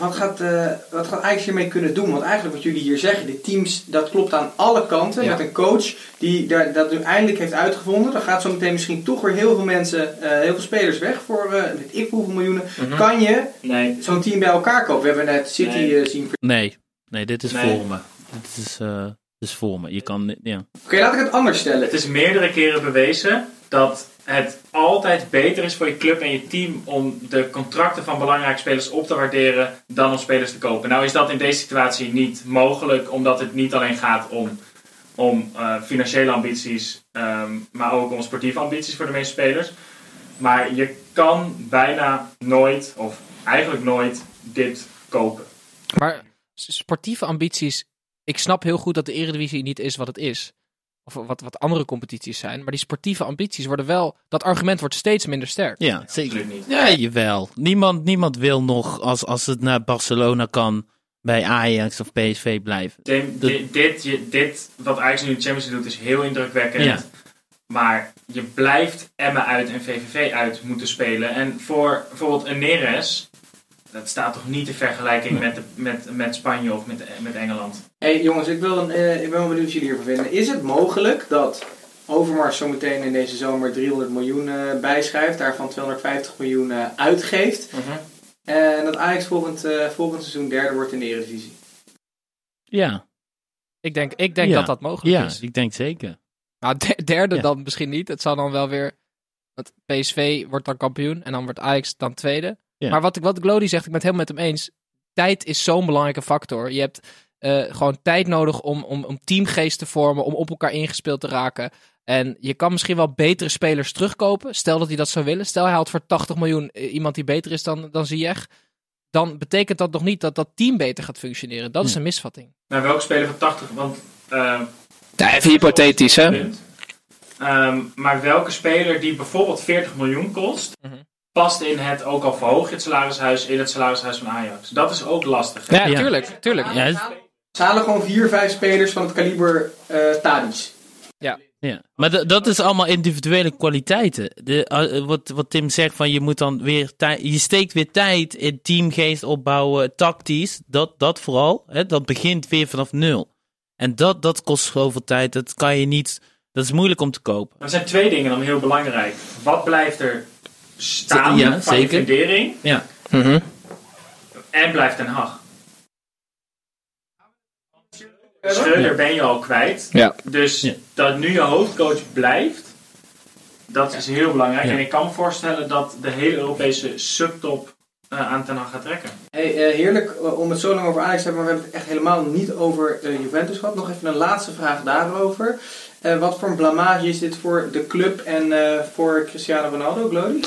wat gaat, uh, wat gaat Ajax hiermee kunnen doen? Want eigenlijk wat jullie hier zeggen, de teams, dat klopt aan alle kanten. Met een coach die daar, dat nu eindelijk heeft uitgevonden. Dan gaat zo meteen misschien toch weer heel veel mensen, uh, heel veel spelers weg voor, uh, met ik hoeveel miljoenen. Mm -hmm. Kan je nee. zo'n team bij elkaar kopen? We hebben net City nee. zien. Nee, nee, dit is nee. voor me. Dit is, dit is voor me. Je kan, ja. Oké, okay, laat ik het anders stellen. Het is meerdere keren bewezen dat het altijd beter is voor je club en je team om de contracten van belangrijke spelers op te waarderen dan om spelers te kopen. Nou is dat in deze situatie niet mogelijk, omdat het niet alleen gaat om, om uh, financiële ambities, um, maar ook om sportieve ambities voor de meeste spelers. Maar je kan bijna nooit, of eigenlijk nooit, dit kopen. Maar sportieve ambities, ik snap heel goed dat de Eredivisie niet is wat het is of wat, wat andere competities zijn. Maar die sportieve ambities worden wel. Dat argument wordt steeds minder sterk. Ja, zeker niet. Ja, jawel. Niemand, niemand wil nog, als, als het naar Barcelona kan, bij Ajax of PSV blijven. Dit, dit, dit, dit, wat Ajax nu in de Champions League doet, is heel indrukwekkend. Ja. Maar je blijft Emma uit en VVV uit moeten spelen. En voor bijvoorbeeld een Neres dat staat toch niet in vergelijking met, de, met, met Spanje of met, met Engeland. Hé hey, jongens, ik, wil een, uh, ik ben wel benieuwd wat jullie hiervan vinden. Is het mogelijk dat Overmars zometeen in deze zomer 300 miljoen uh, bijschrijft, daarvan 250 miljoen uh, uitgeeft, -huh. en dat Ajax volgend, volgend seizoen derde wordt in de Eredivisie? Ja. Ik denk, ik denk ja. dat dat mogelijk ja, is. ik denk zeker. Nou, derde ja. dan misschien niet. Het zal dan wel weer... Want PSV wordt dan kampioen en dan wordt Ajax dan tweede. Ja. Maar wat, wat Glody zegt, ik ben het helemaal met hem eens. Tijd is zo'n belangrijke factor. Je hebt uh, gewoon tijd nodig om, om, om teamgeest te vormen, om op elkaar ingespeeld te raken. En je kan misschien wel betere spelers terugkopen. Stel dat hij dat zou willen. Stel hij haalt voor 80 miljoen iemand die beter is dan, dan Ziyech. Dan betekent dat nog niet dat dat team beter gaat functioneren. Dat is een misvatting. Maar welke speler van 80? Want, uh, ja, even hypothetisch, hè? Um, maar welke speler die bijvoorbeeld 40 miljoen kost, mm -hmm past in het, ook al verhoog je het salarishuis, in het salarishuis van Ajax. Dat is ook lastig. Hè? Ja, ja, tuurlijk. tuurlijk. Ja. Ze halen gewoon vier, vijf spelers van het kaliber uh, Tadic. Ja. Ja, maar dat is allemaal individuele kwaliteiten. De, uh, wat, wat Tim zegt, van je moet dan weer tijd, je steekt weer tijd in teamgeest opbouwen, tactisch, dat, dat vooral. Hè, dat begint weer vanaf nul. En dat, dat kost zoveel tijd, dat kan je niet, dat is moeilijk om te kopen. Er zijn twee dingen dan heel belangrijk. Wat blijft er staan ja, van zeker. je fundering. Ja. Mm -hmm. En blijft Den Haag. Schreuder ben je al kwijt. Ja. Dus ja. dat nu je hoofdcoach blijft, dat is heel belangrijk. Ja. En ik kan me voorstellen dat de hele Europese subtop uh, aan Ten Hag gaat trekken. Hey, uh, heerlijk uh, om het zo lang over Ajax te hebben, maar we hebben het echt helemaal niet over Juventus gehad. Nog even een laatste vraag daarover. wat voor een blamage is dit voor de club en voor Cristiano Ronaldo, Glody?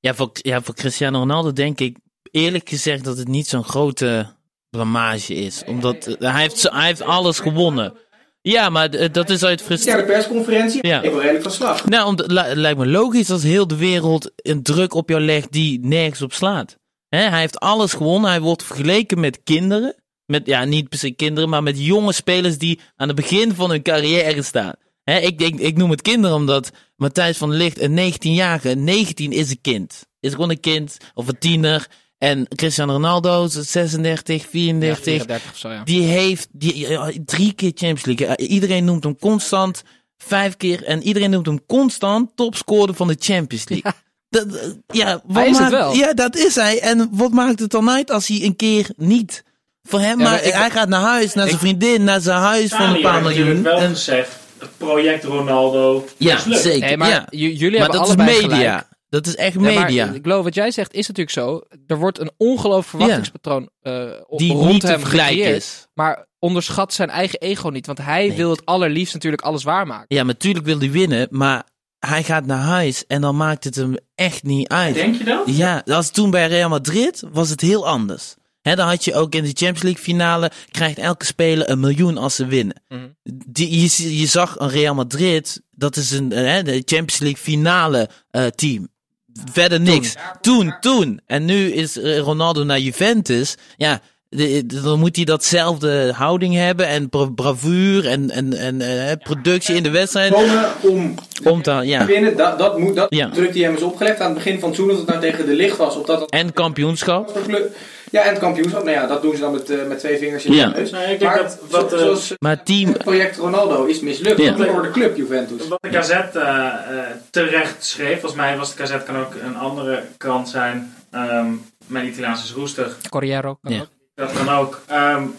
Ja voor, ja, voor Cristiano Ronaldo denk ik eerlijk gezegd dat het niet zo'n grote blamage is. Omdat uh, hij, heeft, hij heeft alles gewonnen. Ja, maar dat is uit frustratie. Ja, de persconferentie. Ja. Ik ben redelijk van slag. Nou, het lijkt me logisch als heel de wereld een druk op jou legt die nergens op slaat. hij heeft alles gewonnen. Hij wordt vergeleken met kinderen. Met, ja, niet per se kinderen, maar met jonge spelers die aan het begin van hun carrière staan. Ik, denk, ik noem het kinderen omdat Matthijs van der Licht, een 19-jarige, 19 is een kind. Is gewoon een kind of een tiener. En Cristiano Ronaldo, 36, 34, ja, zo, ja. die heeft die, drie keer Champions League. Iedereen noemt hem constant vijf keer en iedereen noemt hem constant topscorer van de Champions League. Ja. Dat, ja, wat hij is maakt, het wel. Ja, dat is hij. En wat maakt het dan uit als hij een keer niet? Voor hem, maar, hij gaat naar huis, naar zijn vriendin, naar zijn huis van een paar miljoen. wel en, gezegd, project Ronaldo. Ja, zeker. Hey, maar ja. jullie maar hebben dat is media. Dat is echt media. ik geloof wat jij zegt is natuurlijk zo. Er wordt een ongelooflijk verwachtingspatroon uh, die rond niet hem gecreëerd. Is. Maar onderschat zijn eigen ego niet. Want hij wil het allerliefst natuurlijk alles waarmaken. Ja, natuurlijk wil hij winnen. Maar hij gaat naar huis en dan maakt het hem echt niet uit. Denk je dat? Ja, als toen bij Real Madrid was het heel anders. He, dan had je ook in de Champions League finale, krijgt elke speler een miljoen als ze winnen. Mhm. Die, je, je, zag een Real Madrid, dat is een he, de Champions League finale uh, team. Verder niks. Toen. toen, En nu is eh, Ronaldo naar Juventus. Ja, dan moet hij datzelfde houding hebben en bravuur en, en, en uh, productie in de wedstrijd. om, om te ja. winnen, dat, dat, moet, dat ja. druk die hem is opgelegd aan het begin van het seizoen, dat het nou tegen de licht was. Of dat en kampioenschap. Ja, en het kampioenschap. Nou ja, dat doen ze dan met, uh, met twee vingers in ja. de neus. Nou, ik denk maar, dat, wat, zoals, maar team... het project Ronaldo is mislukt ja. door de club Juventus. Wat de Gazette uh, terecht schreef, volgens mij was de Gazette kan ook een andere krant zijn. Um, mijn Italiaans is roestig. Corriero kan ja. ook. Dat kan ook. Um,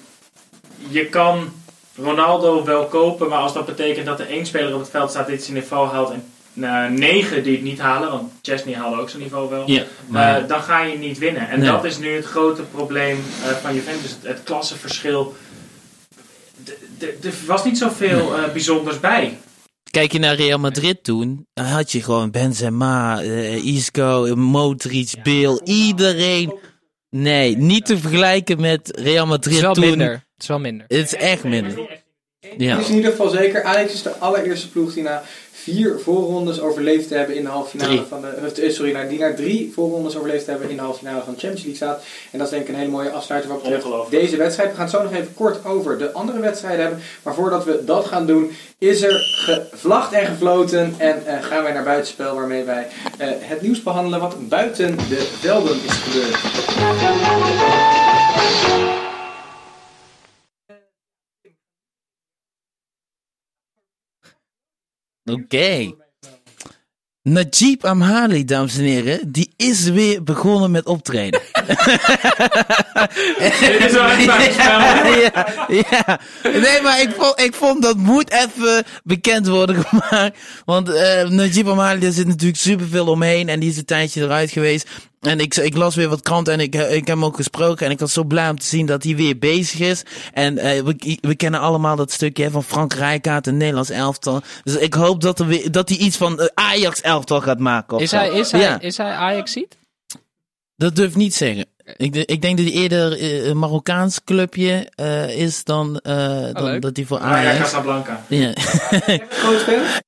je kan Ronaldo wel kopen, maar als dat betekent dat er één speler op het veld staat die zijn niveau haalt en negen die het niet halen, want Chesney haalde ook zijn niveau wel, ja, maar... uh, dan ga je niet winnen. En nee. dat is nu het grote probleem uh, van Juventus, het, het klassenverschil. Er was niet zoveel bijzonders bij. Kijk je naar Real Madrid toen, dan had je gewoon Benzema, Isco, Modric, Bale, iedereen. Nee, niet te vergelijken met Real Madrid het is wel toen. Minder. Het is wel minder. Het is echt minder. Ja. Het is in ieder geval zeker. Ajax is de allereerste ploeg die na vier voorrondes overleefd te hebben in de halve finale van de. Sorry, naar, die naar drie voorrondes overleefd te hebben in de halve finale van de Champions League staat. En dat is denk ik een hele mooie afsluiter wat betreft deze wedstrijd. We gaan het zo nog even kort over de andere wedstrijden hebben. Maar voordat we dat gaan doen, is er gevlacht en gefloten. En uh, gaan wij naar buitenspel waarmee wij uh, het nieuws behandelen wat buiten de velden is gebeurd. Oké. Okay. Najib Amhali, dames en heren, die is weer begonnen met optreden. Dit is wel echt ja, ja, ja, Nee, maar ik vond, ik vond dat moet even bekend worden gemaakt. Want uh, Najib Amhali, daar zit natuurlijk superveel omheen en die is een tijdje eruit geweest. En ik, ik las weer wat kranten en ik, ik heb hem ook gesproken. En ik was zo blij om te zien dat hij weer bezig is. En uh, we, we kennen allemaal dat stukje van Frank Rijkaard en Nederlands elftal. Dus ik hoop dat, er weer, dat hij iets van Ajax elftal gaat maken. Is hij, is, hij, ja. is hij Ajax ziet? Dat durf ik niet zeggen. Ik, ik denk dat hij eerder een Marokkaans clubje uh, is dan, uh, oh, dan dat hij voor Ajax... Ja, Casablanca. Ja.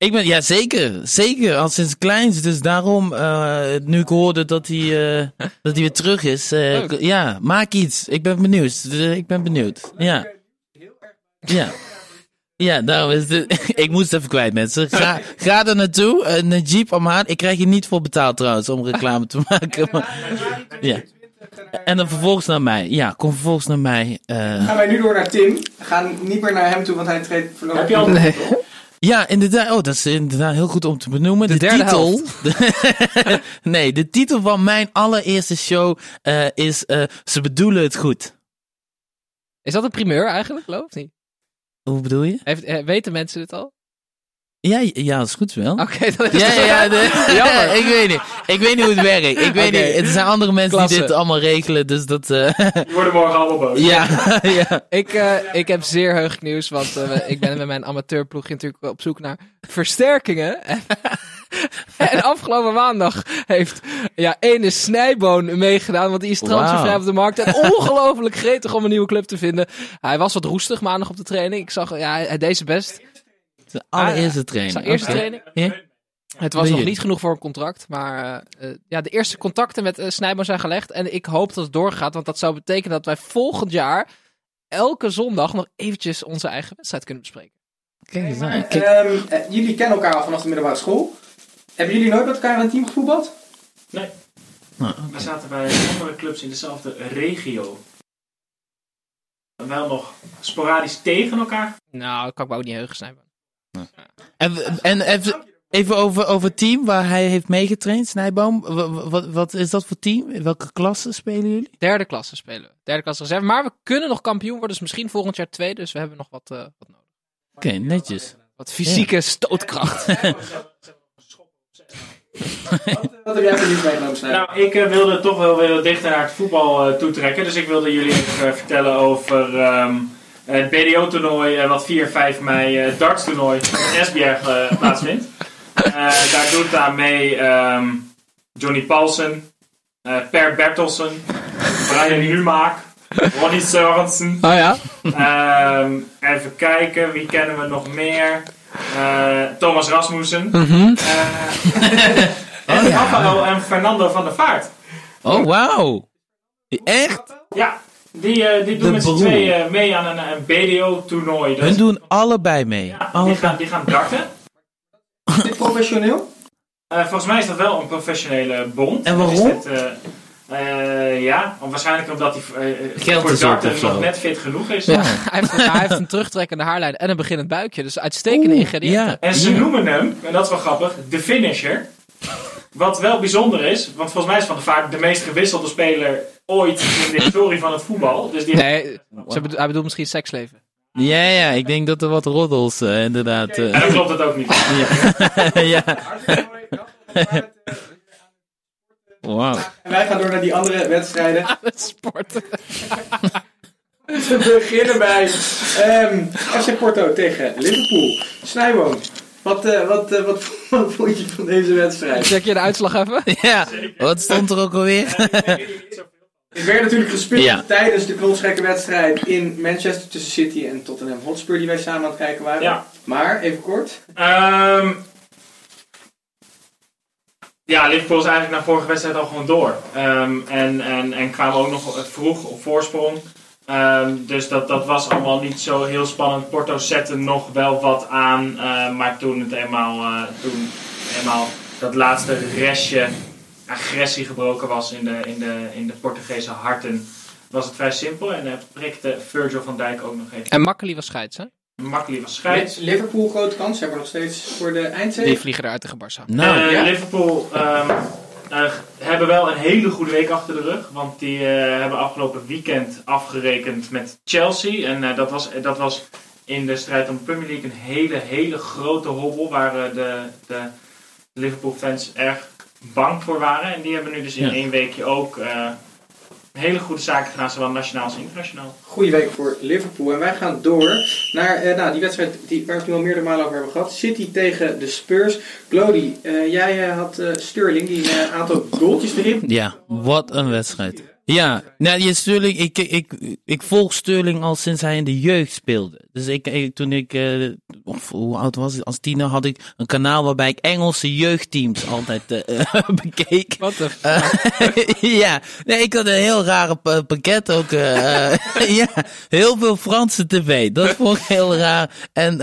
ik ben, ja, zeker. Zeker, al sinds kleins. Dus daarom, uh, nu ik hoorde dat hij, dat hij weer terug is. ja, maak iets. Ik ben benieuwd. Ik ben benieuwd. Ja. Ja. Ja, daarom is het. ik moest het even kwijt, mensen. Ga, ga er naartoe. Najib Amad. Ik krijg je niet voor betaald trouwens om reclame te maken. Maar, ja. En dan vervolgens naar mij. Ja, kom vervolgens naar mij. Uh... Gaan wij nu door naar Tim. We gaan niet meer naar hem toe, want hij treedt verloren. Heb je al nee. Ja, inderdaad. Oh, dat is inderdaad heel goed om te benoemen. De, de titel. nee, de titel van mijn allereerste show uh, is uh, Ze bedoelen het goed. Is dat een primeur eigenlijk, geloof ik niet? Hoe bedoel je? Heeft, weten mensen dit al? Ja, ja, dat is goed wel. Oké, okay, dat is ja, ja, ja, de, Jammer. ik weet niet. Ik weet niet hoe het werkt. Ik weet okay. niet. Er zijn andere mensen Klasse. die dit allemaal regelen, dus dat... Uh... Die worden morgen allemaal boos. Ja, ja. Ik, uh, ik heb zeer heugelijk nieuws, want uh, ik ben met mijn amateurploeg natuurlijk op zoek naar versterkingen. en afgelopen maandag heeft ja, ene Snijboon meegedaan. Want die is transfervrij wow. op de markt. En ongelooflijk gretig om een nieuwe club te vinden. Hij was wat roestig maandag op de training. Ik zag, ja, hij deed zijn best. De allereerste ah, training. Zijn eerste training. Het was nog niet genoeg voor een contract. Maar uh, ja, de eerste contacten met uh, zijn gelegd. En ik hoop dat het doorgaat. Want dat zou betekenen dat wij volgend jaar elke zondag nog eventjes onze eigen wedstrijd kunnen bespreken. Kijk eens aan. Um, jullie kennen elkaar al vanaf de middelbare school. Hebben jullie nooit met elkaar in een team gevoetbald? Nee. Nou, We zaten bij andere clubs in dezelfde regio. Wel nog sporadisch tegen elkaar. Nou, dat kan ik me ook niet heugen zijn. En, en, en even over, over team waar hij heeft meegetraind, Snijboom. Wat, wat, is dat voor team? In welke klasse spelen jullie? Derde klasse spelen we. Derde klasse reserve. Maar we kunnen nog kampioen worden, dus misschien volgend jaar twee. Dus we hebben nog wat, uh, wat nodig. Oké, netjes. Wat fysieke stootkracht. Wat, heb jij voor nieuws meegenomen, Nou, ik uh, wilde toch wel weer dichter naar het voetbal uh, toetrekken. Dus ik wilde jullie even vertellen over um, het BDO-toernooi, wat 4 5 mei darts-toernooi in Esbjerg plaatsvindt. daar doet daar mee um, Johnny Paulsen, Per Bertelsen, Brian Humaak. Ronnie Sørensen. Oh ja. Um, even kijken, wie kennen we nog meer? Uh, Thomas Rasmussen. Mm -hmm. uh, en oh, en Fernando van der Vaart. Oh, wauw. Echt? Ja, die, uh, die doen met z'n tweeën mee aan een, een BDO-toernooi. Dus... Hun doen allebei mee. Ja, die, gaan, die gaan darten. Is dit professioneel? volgens mij is dat wel een professionele bond. En waarom? Uh, ja, waarschijnlijk omdat hij uh, Geld voor darten nog net fit genoeg is. Ja. hij, heeft, hij, heeft, een terugtrekkende haarlijn en een beginnend buikje. Dus uitstekende ingrediënten. Ja. En ze noemen hem, en dat is wel grappig, de finisher. Wat wel bijzonder is, want volgens mij is Van de Vaart de meest gewisselde speler ooit in de historie van het voetbal. Dus die nee, ze bedoelt, hij bedoelt misschien seksleven. Ja, ja, ik denk dat er wat roddels uh, inderdaad... En dan klopt het ook niet. ja. ja. Wow. En wij gaan door naar die andere wedstrijden. Sporten. We beginnen bij um, ehm, FC Porto tegen Liverpool. Snijboom, wat, uh, wat, uh, wat, wat vond je van deze wedstrijd? Check je de uitslag even? Ja, wat stond er ook alweer? Het werd natuurlijk gespeeld ja. tijdens de knotsgekke wedstrijd in Manchester tussen City en Tottenham Hotspur die wij samen aan het kijken waren. Ja. Maar, even kort. Um, ja, Liverpool is eigenlijk na vorige wedstrijd al gewoon door. Um, en, en, en kwamen ook nog vroeg op voorsprong. Um, dus dat, dat was allemaal niet zo heel spannend. Porto zette nog wel wat aan. Uh, maar toen het eenmaal, uh, toen eenmaal dat laatste restje agressie gebroken was in de, in de, in de Portugese harten, was het vrij simpel. En uh, prikte Virgil van Dijk ook nog even. En Makkeli was scheids, hè? Was scheids. Liverpool grote kans, hebben we nog steeds voor de eindzege. Die vliegen eruit tegen Barça. Nou, uh, ja. Liverpool um, uh, hebben wel een hele goede week achter de rug. Want die uh, hebben afgelopen weekend afgerekend met Chelsea. En dat, was, dat was in de strijd om de Premier League een hele, hele grote hobbel. Waar de, de Liverpool fans erg bang voor waren. En die hebben nu dus in ja. één weekje ook hele goede zaken gedaan, zowel nationaal als internationaal. Goede week voor Liverpool. En wij gaan door naar uh, nou, die wedstrijd die, waar we het nu al meerdere malen over hebben gehad. City tegen de Spurs. Glody, uh, jij uh, had Sterling die een aantal goaltjes erin. Ja, wat een wedstrijd. Ja, nou, je ik, ik, ik volg Sterling al sinds hij in de jeugd speelde. Dus ik, ik toen ik, uh, of, hoe oud was ik? Als tiener had ik een kanaal waarbij ik Engelse jeugdteams altijd uh, bekeek. Wat de uh, Ja, nee, ik had een heel rare pakket ook. ja, heel veel Franse tv. Dat vond ik heel raar. En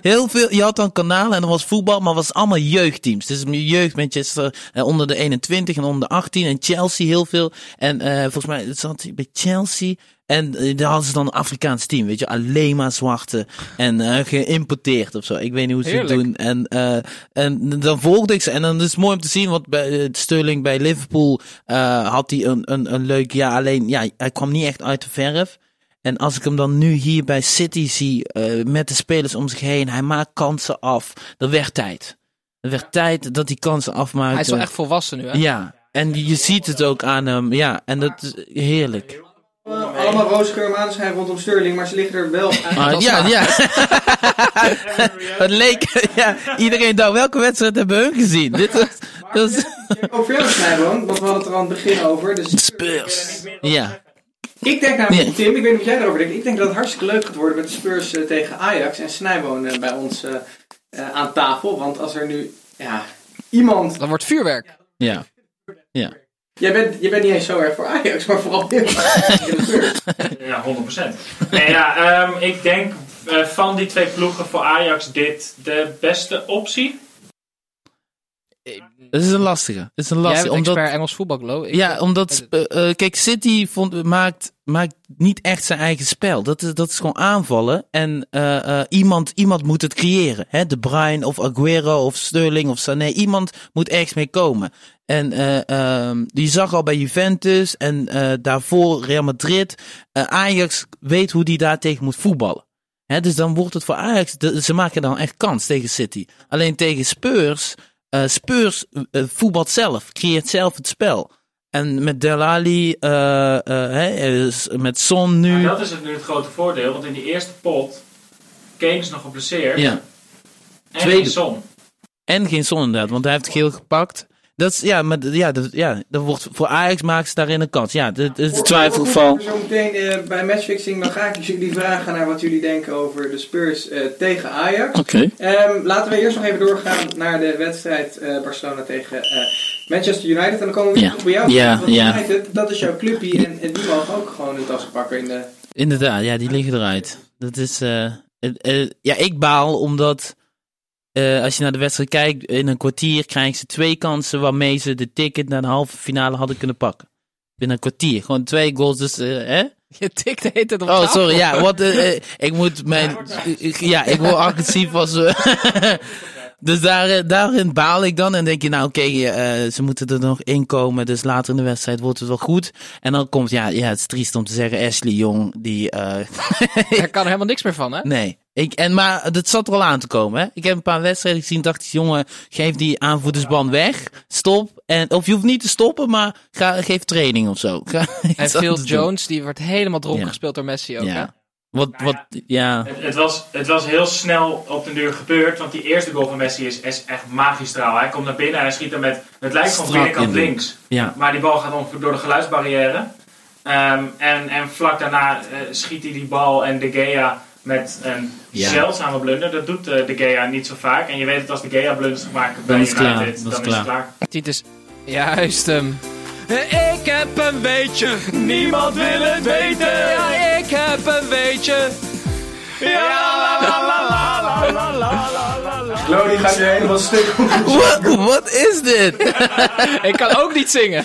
heel veel, je had dan kanalen en er was voetbal, maar het was allemaal jeugdteams. Dus jeugd Manchester onder de 21 en onder de 18 en Chelsea heel veel. En volgens mij zat bij Chelsea. En uh, daar hadden ze dan een Afrikaans team, weet je, alleen maar zwarte en uh, geïmporteerd of zo. Ik weet niet hoe ze het doen. En, uh, en dan volgde ik ze. En dan is het mooi om te zien, want bij Sterling bij Liverpool had hij een, een, een leuk jaar. Alleen, ja, hij kwam niet echt uit de verf. En als ik hem dan nu hier bij City zie, met de spelers om zich heen, hij maakt kansen af. Dat werd tijd. Het werd tijd dat hij kansen afmaakt. Hij is wel echt volwassen nu, hè? Ja. En je ziet het ook aan hem. Ja, en dat is heerlijk. allemaal roosgeur maneschijn rondom Sterling, maar ze liggen er wel Ah, ja, ja. het leek, ja, iedereen dacht, welke wedstrijd hebben we hun gezien? Dit was, dat was... Snijboom, want we hadden het er aan het begin over. Dus Spurs. Ja. Ik denk namelijk, Tim, ik weet niet wat jij erover denkt. Ik denk dat het hartstikke leuk gaat worden met de Spurs uh, tegen Ajax en Snijboon uh, bij ons uh, aan tafel. Want als er nu ja, iemand... Dan wordt vuurwerk. Ja. Ja. Jij bent, je bent niet eens zo erg voor Ajax, maar vooral heel Ja, 100%. Nee, ja, um, ik denk uh, van die twee ploegen voor Ajax dit de beste optie. Dat is een lastige. Dat is een lastige. Jij omdat, Engels voetbal, Glo. Ja, omdat, uh, uh, kijk, City vond, maakt, maakt niet echt zijn eigen spel. Dat is, dat is gewoon aanvallen. En uh, iemand, iemand moet het creëren. Hè? De Bruyne of Aguero of Sterling of Sané. Iemand moet ergens mee komen. En uh, die zag al bij Juventus en daarvoor Real Madrid. Ajax weet hoe die daar tegen moet voetballen. Hè? Dus dan wordt het voor Ajax, de, ze maken dan echt kans tegen City. Alleen tegen Spurs... Uh, Spurs uh, voetbalt zelf, creëert zelf het spel. En met Delali, uh, hey, met Son nu. Maar dat is het nu het grote voordeel, want in die eerste pot, Kane is nog geblesseerd. Ja. En Tweede. geen Son. En geen Son inderdaad, want hij heeft geel gepakt. Dat is, ja, maar ja, dat, ja, dat wordt, voor Ajax maakt ze daarin een kans. Ja, dat is het twijfelgeval. Zo meteen uh, bij matchfixing, dan ga ik jullie vragen naar wat jullie denken over de Spurs uh, tegen Ajax. Oké. Okay. Um, laten we eerst nog even doorgaan naar de wedstrijd uh, Barcelona tegen Manchester United. En dan komen we ja. weer bij jou. Ja, ja. United, dat is jouw clubje en, en, die mogen ook gewoon een tas pakken in de... Inderdaad, ja, die liggen eruit. Dat is, ja, ik baal omdat... Uh, als je naar de wedstrijd kijkt, in een kwartier krijgen ze twee kansen waarmee ze de ticket naar de halve finale hadden kunnen pakken. Binnen een kwartier. Gewoon twee goals. Dus, uh, hè? Je tikt heet het op Oh, sorry. Ja, wat, uh, ik moet mijn. Ja, ik word agressief als. dus daar, daarin baal ik dan. En denk je, nou oké, okay, ze moeten er nog in komen. Dus later in de wedstrijd wordt het wel goed. En dan komt, ja, ja het is triest om te zeggen, Ashley Jong, die. Daar kan er helemaal niks meer van, hè? Nee. Ik, en, maar dat zat er al aan te komen. Hè? Ik heb een paar wedstrijden gezien. Dacht ik, jongen, geef die aanvoerdersband weg. Stop. En, of je hoeft niet te stoppen, maar ga, geef training of zo. Ga, en Phil Jones, die wordt helemaal dronken ja. gespeeld door Messi ook. Ja. Hè? Wat, wat, ja. Het, het, was, het was heel snel op de deur gebeurd. Want die eerste goal van Messi is, is echt magistraal. Hij komt naar binnen en hij schiet er met. Het lijkt van binnenkant links. Ja. Maar die bal gaat ongeveer door de geluidsbarrière. Um, en, en vlak daarna uh, schiet hij die bal en De Gea met een ja. zeldzame blunder. Dat doet uh, De Gea niet zo vaak. En je weet het als De Gea blunders gemaakt bij is United, klaar. dan is is klaar. het klaar. Dit is juist hem. Ik heb een beetje, niemand wil het weten. Ja, ik heb een beetje. Ja, la la la la la la la la. Flo, die gaat je helemaal stuk. Wat is dit? ik kan ook niet zingen.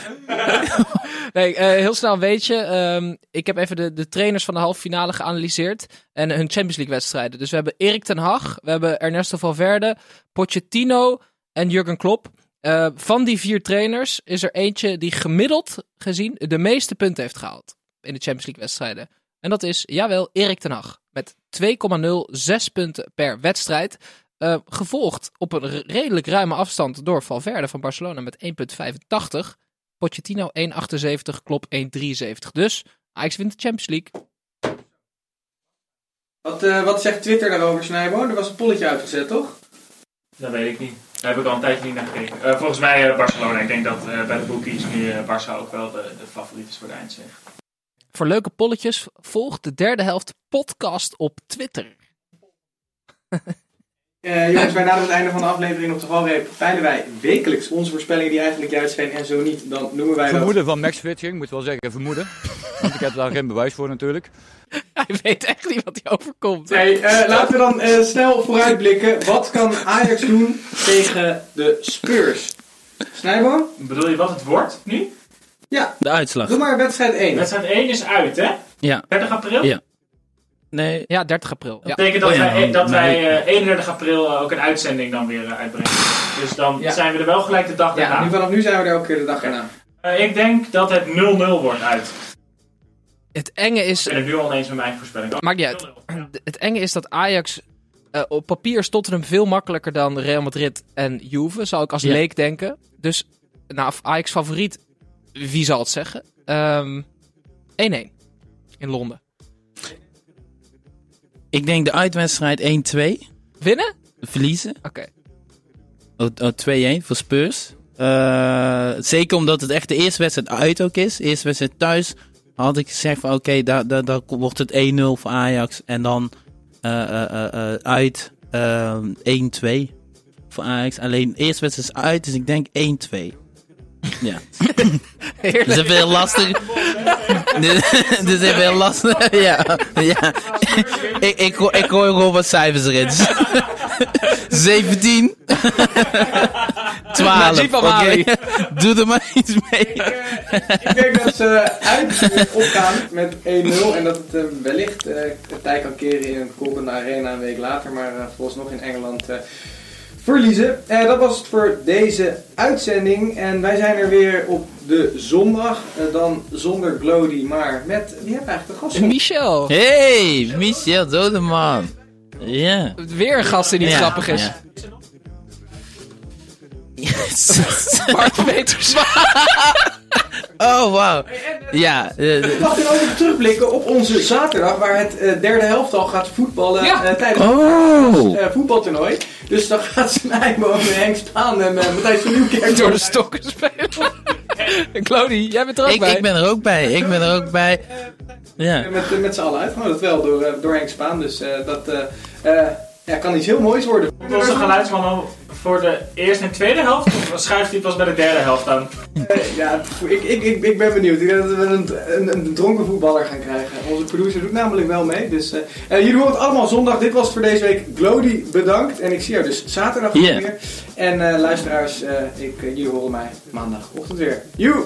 Nee, uh, heel snel weet je. Um, ik heb even de, de trainers van de halve finale geanalyseerd. En hun Champions League wedstrijden. Dus we hebben Erik ten Hag. We hebben Ernesto Valverde. Pochettino en Jurgen Klopp. Uh, van die vier trainers is er eentje die gemiddeld gezien de meeste punten heeft gehaald. In de Champions League wedstrijden. En dat is, jawel, Erik ten Hag. Met 2,06 punten per wedstrijd. Uh, gevolgd op een redelijk ruime afstand door Valverde van Barcelona met 1,85. Pochettino 1,78, Klopp 1,73. Dus Ajax wint de Champions League. Wat, uh, wat zegt Twitter daarover, Snijboon? Er was een polletje uitgezet, toch? Dat weet ik niet. Daar heb ik al een tijdje niet naar gekeken. Uh, volgens mij Barcelona. Ik denk dat bij de bookies nu Barça ook wel de, de favoriet is voor de eindzege. Voor leuke polletjes volg de derde helft podcast op Twitter. Uh, jongens, wij naderen het einde van de aflevering op de valreep. Peilen wij wekelijks onze voorspellingen die eigenlijk juist zijn en zo niet, dan noemen wij Vermoeden dat... van Max Fitching, moet wel zeggen vermoeden. Want ik heb daar geen bewijs voor natuurlijk. Hij weet echt niet wat hij overkomt. Nee, uh, laten we dan uh, snel vooruitblikken. Wat kan Ajax doen tegen de Spurs? Snijboom? Bedoel je wat het wordt nu? Ja. De uitslag. Doe maar wedstrijd 1. Wedstrijd 1 is uit, hè? Ja. 30 april? Ja. Nee. Ja, 30 april. Dat Ja. betekent dat Oh ja, wij, dat maar wij uh, 31 april uh, ook een uitzending dan weer uh, uitbrengen. Dus dan Ja. zijn we er wel gelijk de dag Ja, daarna. nu, vanaf nu zijn we er ook de dag erna. Uh, ik denk dat het 0-0 wordt uit. Het enge is... Ik ben het nu al oneens met mijn eigen voorspelling. Oh, Maakt niet uit. 0-0. Het enge is dat Ajax... eh, op papier is Tottenham veel makkelijker dan Real Madrid en Juve, zou ik als Ja. leek denken. Dus, nou, Ajax favoriet, wie zal het zeggen? Ehm 1-1. in Londen? Ik denk de uitwedstrijd 1-2. Winnen? Verliezen. Oké. Okay. Oh, 2-1 voor Spurs. Uh, zeker omdat het echt de eerste wedstrijd uit ook is. De eerste wedstrijd thuis had ik gezegd van oké, okay, daar, daar, daar wordt het 1-0 voor Ajax. En dan uh, uh, uit 1-2 voor Ajax. Alleen de eerste wedstrijd is uit, dus ik denk 1-2. Ja. Heerlijk. Dat is even heel lastig. Dit is even heel lastig. ja. ja. ik, ik, ik gooi gewoon wat cijfers erin. 17. 12. Oké. Okay. Doe er maar iets mee. Ik, ik denk dat ze uit opgaan met 1-0. En dat het uh, wellicht uh, de tijd kan keren in een Colgan Arena een week later. Maar uh, volgens nog in Engeland verliezen. Uh, dat was het voor deze uitzending. En wij zijn er weer op de zondag. Uh, dan zonder Glody, maar met... Wie hebben eigenlijk de gast? Michel. Hey, Michel Dodeman. Ja. Weer een gast die niet ja, grappig is. Ja. Yes. Peters. Oh, wauw. Ja. Mag je ook even terugblikken op onze zaterdag, waar het uh, derde helft al gaat voetballen ja. uh, tijdens oh. het voetbaltoernooi. Dus dan gaat ze Nijboom en Henk Spaan en Matthijs van Nieuwkerk door de stokken spelen. Claudie, jij bent er ook ik, bij. Ik ben er ook bij. Ik ben er ook bij. Ja. Met, met z'n allen uit. Maar dat wel door, door Henk Spaan. Dus dat ja, kan iets heel moois worden. Onze geluidsman voor de eerste en tweede helft? Of schuift hij pas bij de derde helft aan? ja, ik, ik, ik, ik ben benieuwd. Ik denk dat we een, een, een dronken voetballer gaan krijgen. Onze producer doet namelijk wel mee. Dus uh, jullie horen het allemaal zondag. Dit was het voor deze week. Glody, bedankt. En ik zie jou dus zaterdag yeah. weer. En uh, luisteraars, uh, ik, jullie horen mij maandagochtend weer. Joe!